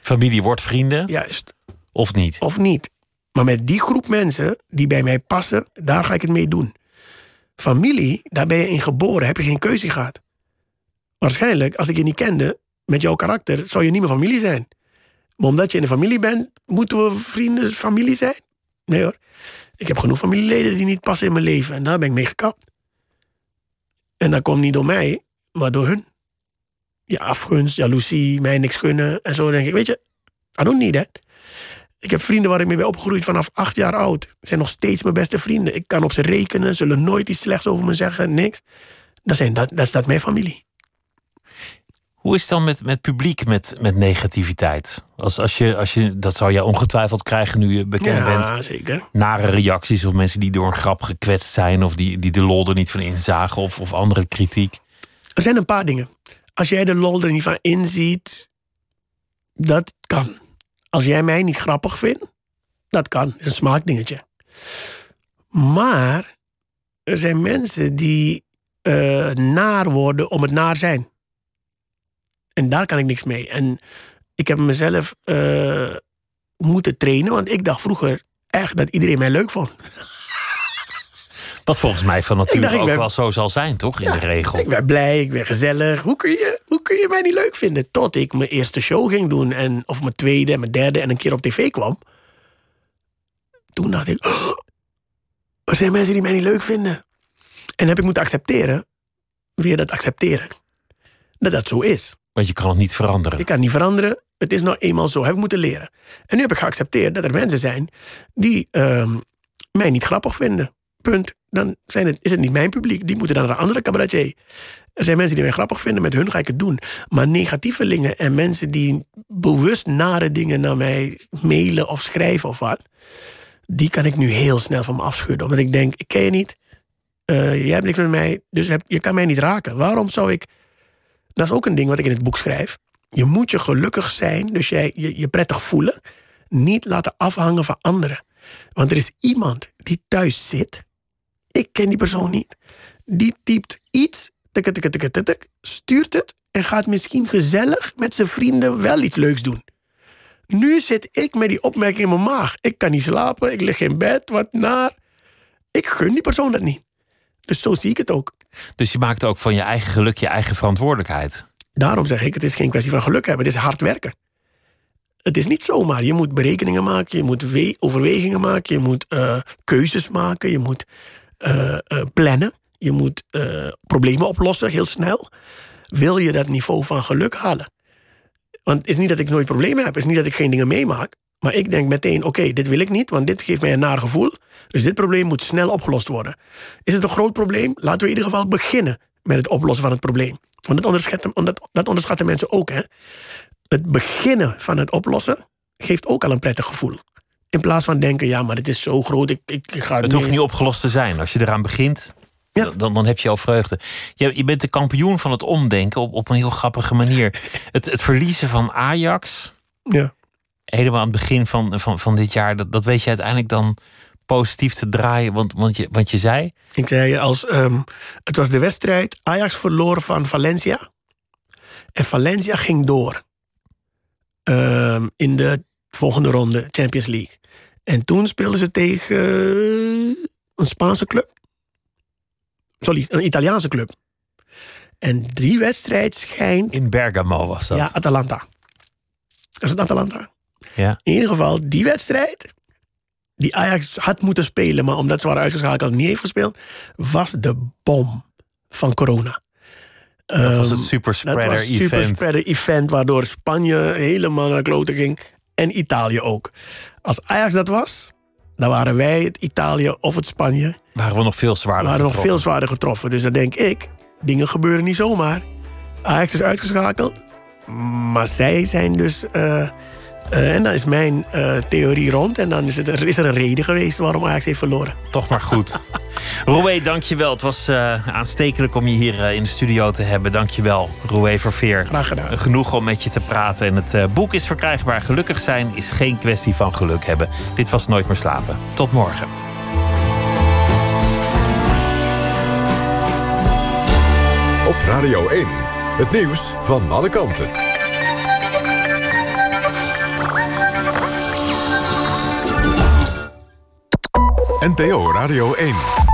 Familie wordt vrienden Juist. of niet? Of niet. Maar met die groep mensen die bij mij passen, daar ga ik het mee doen. Familie, daar ben je in geboren, heb je geen keuze gehad. Waarschijnlijk, als ik je niet kende, met jouw karakter, zou je niet meer familie zijn. Maar omdat je in een familie bent, moeten we vrienden, familie zijn? Nee hoor. Ik heb genoeg familieleden die niet passen in mijn leven. En daar ben ik mee gekapt. En dat komt niet door mij, maar door hun. Ja, afgunst, jaloezie, mij niks gunnen. En zo denk ik, weet je, I don't need that. Ik heb vrienden waar ik mee ben opgegroeid vanaf acht jaar oud. Het zijn nog steeds mijn beste vrienden. Ik kan op ze rekenen, zullen nooit iets slechts over me zeggen, niks. Dat, zijn, dat, dat is dat mijn familie. Hoe is het dan met, met publiek met, met negativiteit? Als, als je, als je, dat zou je ongetwijfeld krijgen nu je bekend bent. Ja, zeker. Nare reacties of mensen die door een grap gekwetst zijn... of die, die de lol er niet van inzagen of, of andere kritiek. Er zijn een paar dingen. Als jij de lol er niet van inziet, dat kan. Als jij mij niet grappig vindt, dat kan. Dat is een smaakdingetje. Maar er zijn mensen die eh, naar worden om het naar zijn. En daar kan ik niks mee. En ik heb mezelf eh, moeten trainen, want ik dacht vroeger echt dat iedereen mij leuk vond. Wat volgens mij van nature dacht, ook ben- wel zo zal zijn, toch? In de regel. Ik ben blij, ik ben gezellig. Hoe kun, je, hoe kun je mij niet leuk vinden? Tot ik mijn eerste show ging doen. En, of mijn tweede en mijn derde en een keer op tv kwam. Toen dacht ik... "Oh, er zijn mensen die mij niet leuk vinden. En heb ik moeten accepteren. Weer dat accepteren. Dat dat zo is. Want je kan het niet veranderen. Ik kan het niet veranderen. Het is nou eenmaal zo. Heb ik moeten leren. En nu heb ik geaccepteerd dat er mensen zijn die ehm, mij niet grappig vinden. Punt. Dan zijn het, is het niet mijn publiek. Die moeten dan naar een andere cabaretier. Er zijn mensen die mij grappig vinden. Met hun ga ik het doen. Maar negatievelingen en mensen die bewust nare dingen naar mij mailen of schrijven of wat. Die kan ik nu heel snel van me afschudden. Omdat ik denk, ik ken je niet. Eh, jij hebt niks met mij. Dus je kan mij niet raken. Waarom zou ik... Dat is ook een ding wat ik in het boek schrijf. Je moet je gelukkig zijn, dus jij je, prettig voelen. Niet laten afhangen van anderen. Want er is iemand die thuis zit. Ik ken die persoon niet. Die typt iets, tik, tik, tik, stuurt het en gaat misschien gezellig met zijn vrienden wel iets leuks doen. Nu zit ik met die opmerking in mijn maag. Ik kan niet slapen, ik lig in bed, wat naar. Ik gun die persoon dat niet. Dus zo zie ik het ook. Dus je maakt ook van je eigen geluk je eigen verantwoordelijkheid. Daarom zeg ik, het is geen kwestie van geluk hebben, het is hard werken. Het is niet zomaar. Je moet berekeningen maken, je moet we- overwegingen maken, je moet eh, keuzes maken, je moet eh, eh, plannen, je moet problemen oplossen heel snel. Wil je dat niveau van geluk halen? Want het is niet dat ik nooit problemen heb, het is niet dat ik geen dingen meemaak. Maar ik denk meteen, oké, dit wil ik niet, want dit geeft mij een naar gevoel. Dus dit probleem moet snel opgelost worden. Is het een groot probleem? Laten we in ieder geval beginnen met het oplossen van het probleem. Want dat onderschatten, dat, dat onderschatten mensen ook. Hè? Het beginnen van het oplossen geeft ook al een prettig gevoel. In plaats van denken, ja, maar dit is zo groot, ik, ik, ga Het hoeft eens- niet opgelost te zijn. Als je eraan begint, Ja. dan, dan heb je al vreugde. Je, je bent de kampioen van het omdenken op, op een heel grappige manier. Het, het verliezen van Ajax, Ja. Helemaal aan het begin van, van, van dit jaar, dat, dat weet je uiteindelijk dan positief te draaien. Want, want, je, want je zei, Ik zei, als, ehm, het was de wedstrijd, Ajax verloor van Valencia. En Valencia ging door. Ehm, in de volgende ronde, Champions League. En toen speelden ze tegen een Spaanse club. Sorry, een Italiaanse club. En die wedstrijd schijnt... in Bergamo was dat. Ja, Atalanta. Was het Atalanta? Ja. In ieder geval, die wedstrijd... die Ajax had moeten spelen... maar omdat ze waren uitgeschakeld niet heeft gespeeld... was de bom van corona. Dat was het Ehm, super dat spreader was een super event. event... waardoor Spanje helemaal naar de kloten ging. En Italië ook. Als Ajax dat was... dan waren wij het Italië of het Spanje... Waren we nog veel zwaarder waren nog getroffen. veel zwaarder getroffen. Dus dan denk ik, dingen gebeuren niet zomaar. Ajax is uitgeschakeld. Maar zij zijn dus eh, Eh, en dan is mijn eh, theorie rond. En dan is, het, er is er een reden geweest waarom Ajax heeft verloren. Toch maar goed. Roué, dankjewel. Het was uh, aanstekelijk om je hier in de studio te hebben. Dankjewel, Roué Verveer. Graag gedaan. Genoeg om met je te praten. En het boek is verkrijgbaar. Gelukkig zijn is geen kwestie van geluk hebben. Dit was Nooit meer slapen. Tot morgen. Op Radio 1. Het nieuws van alle kanten. NPO Radio 1.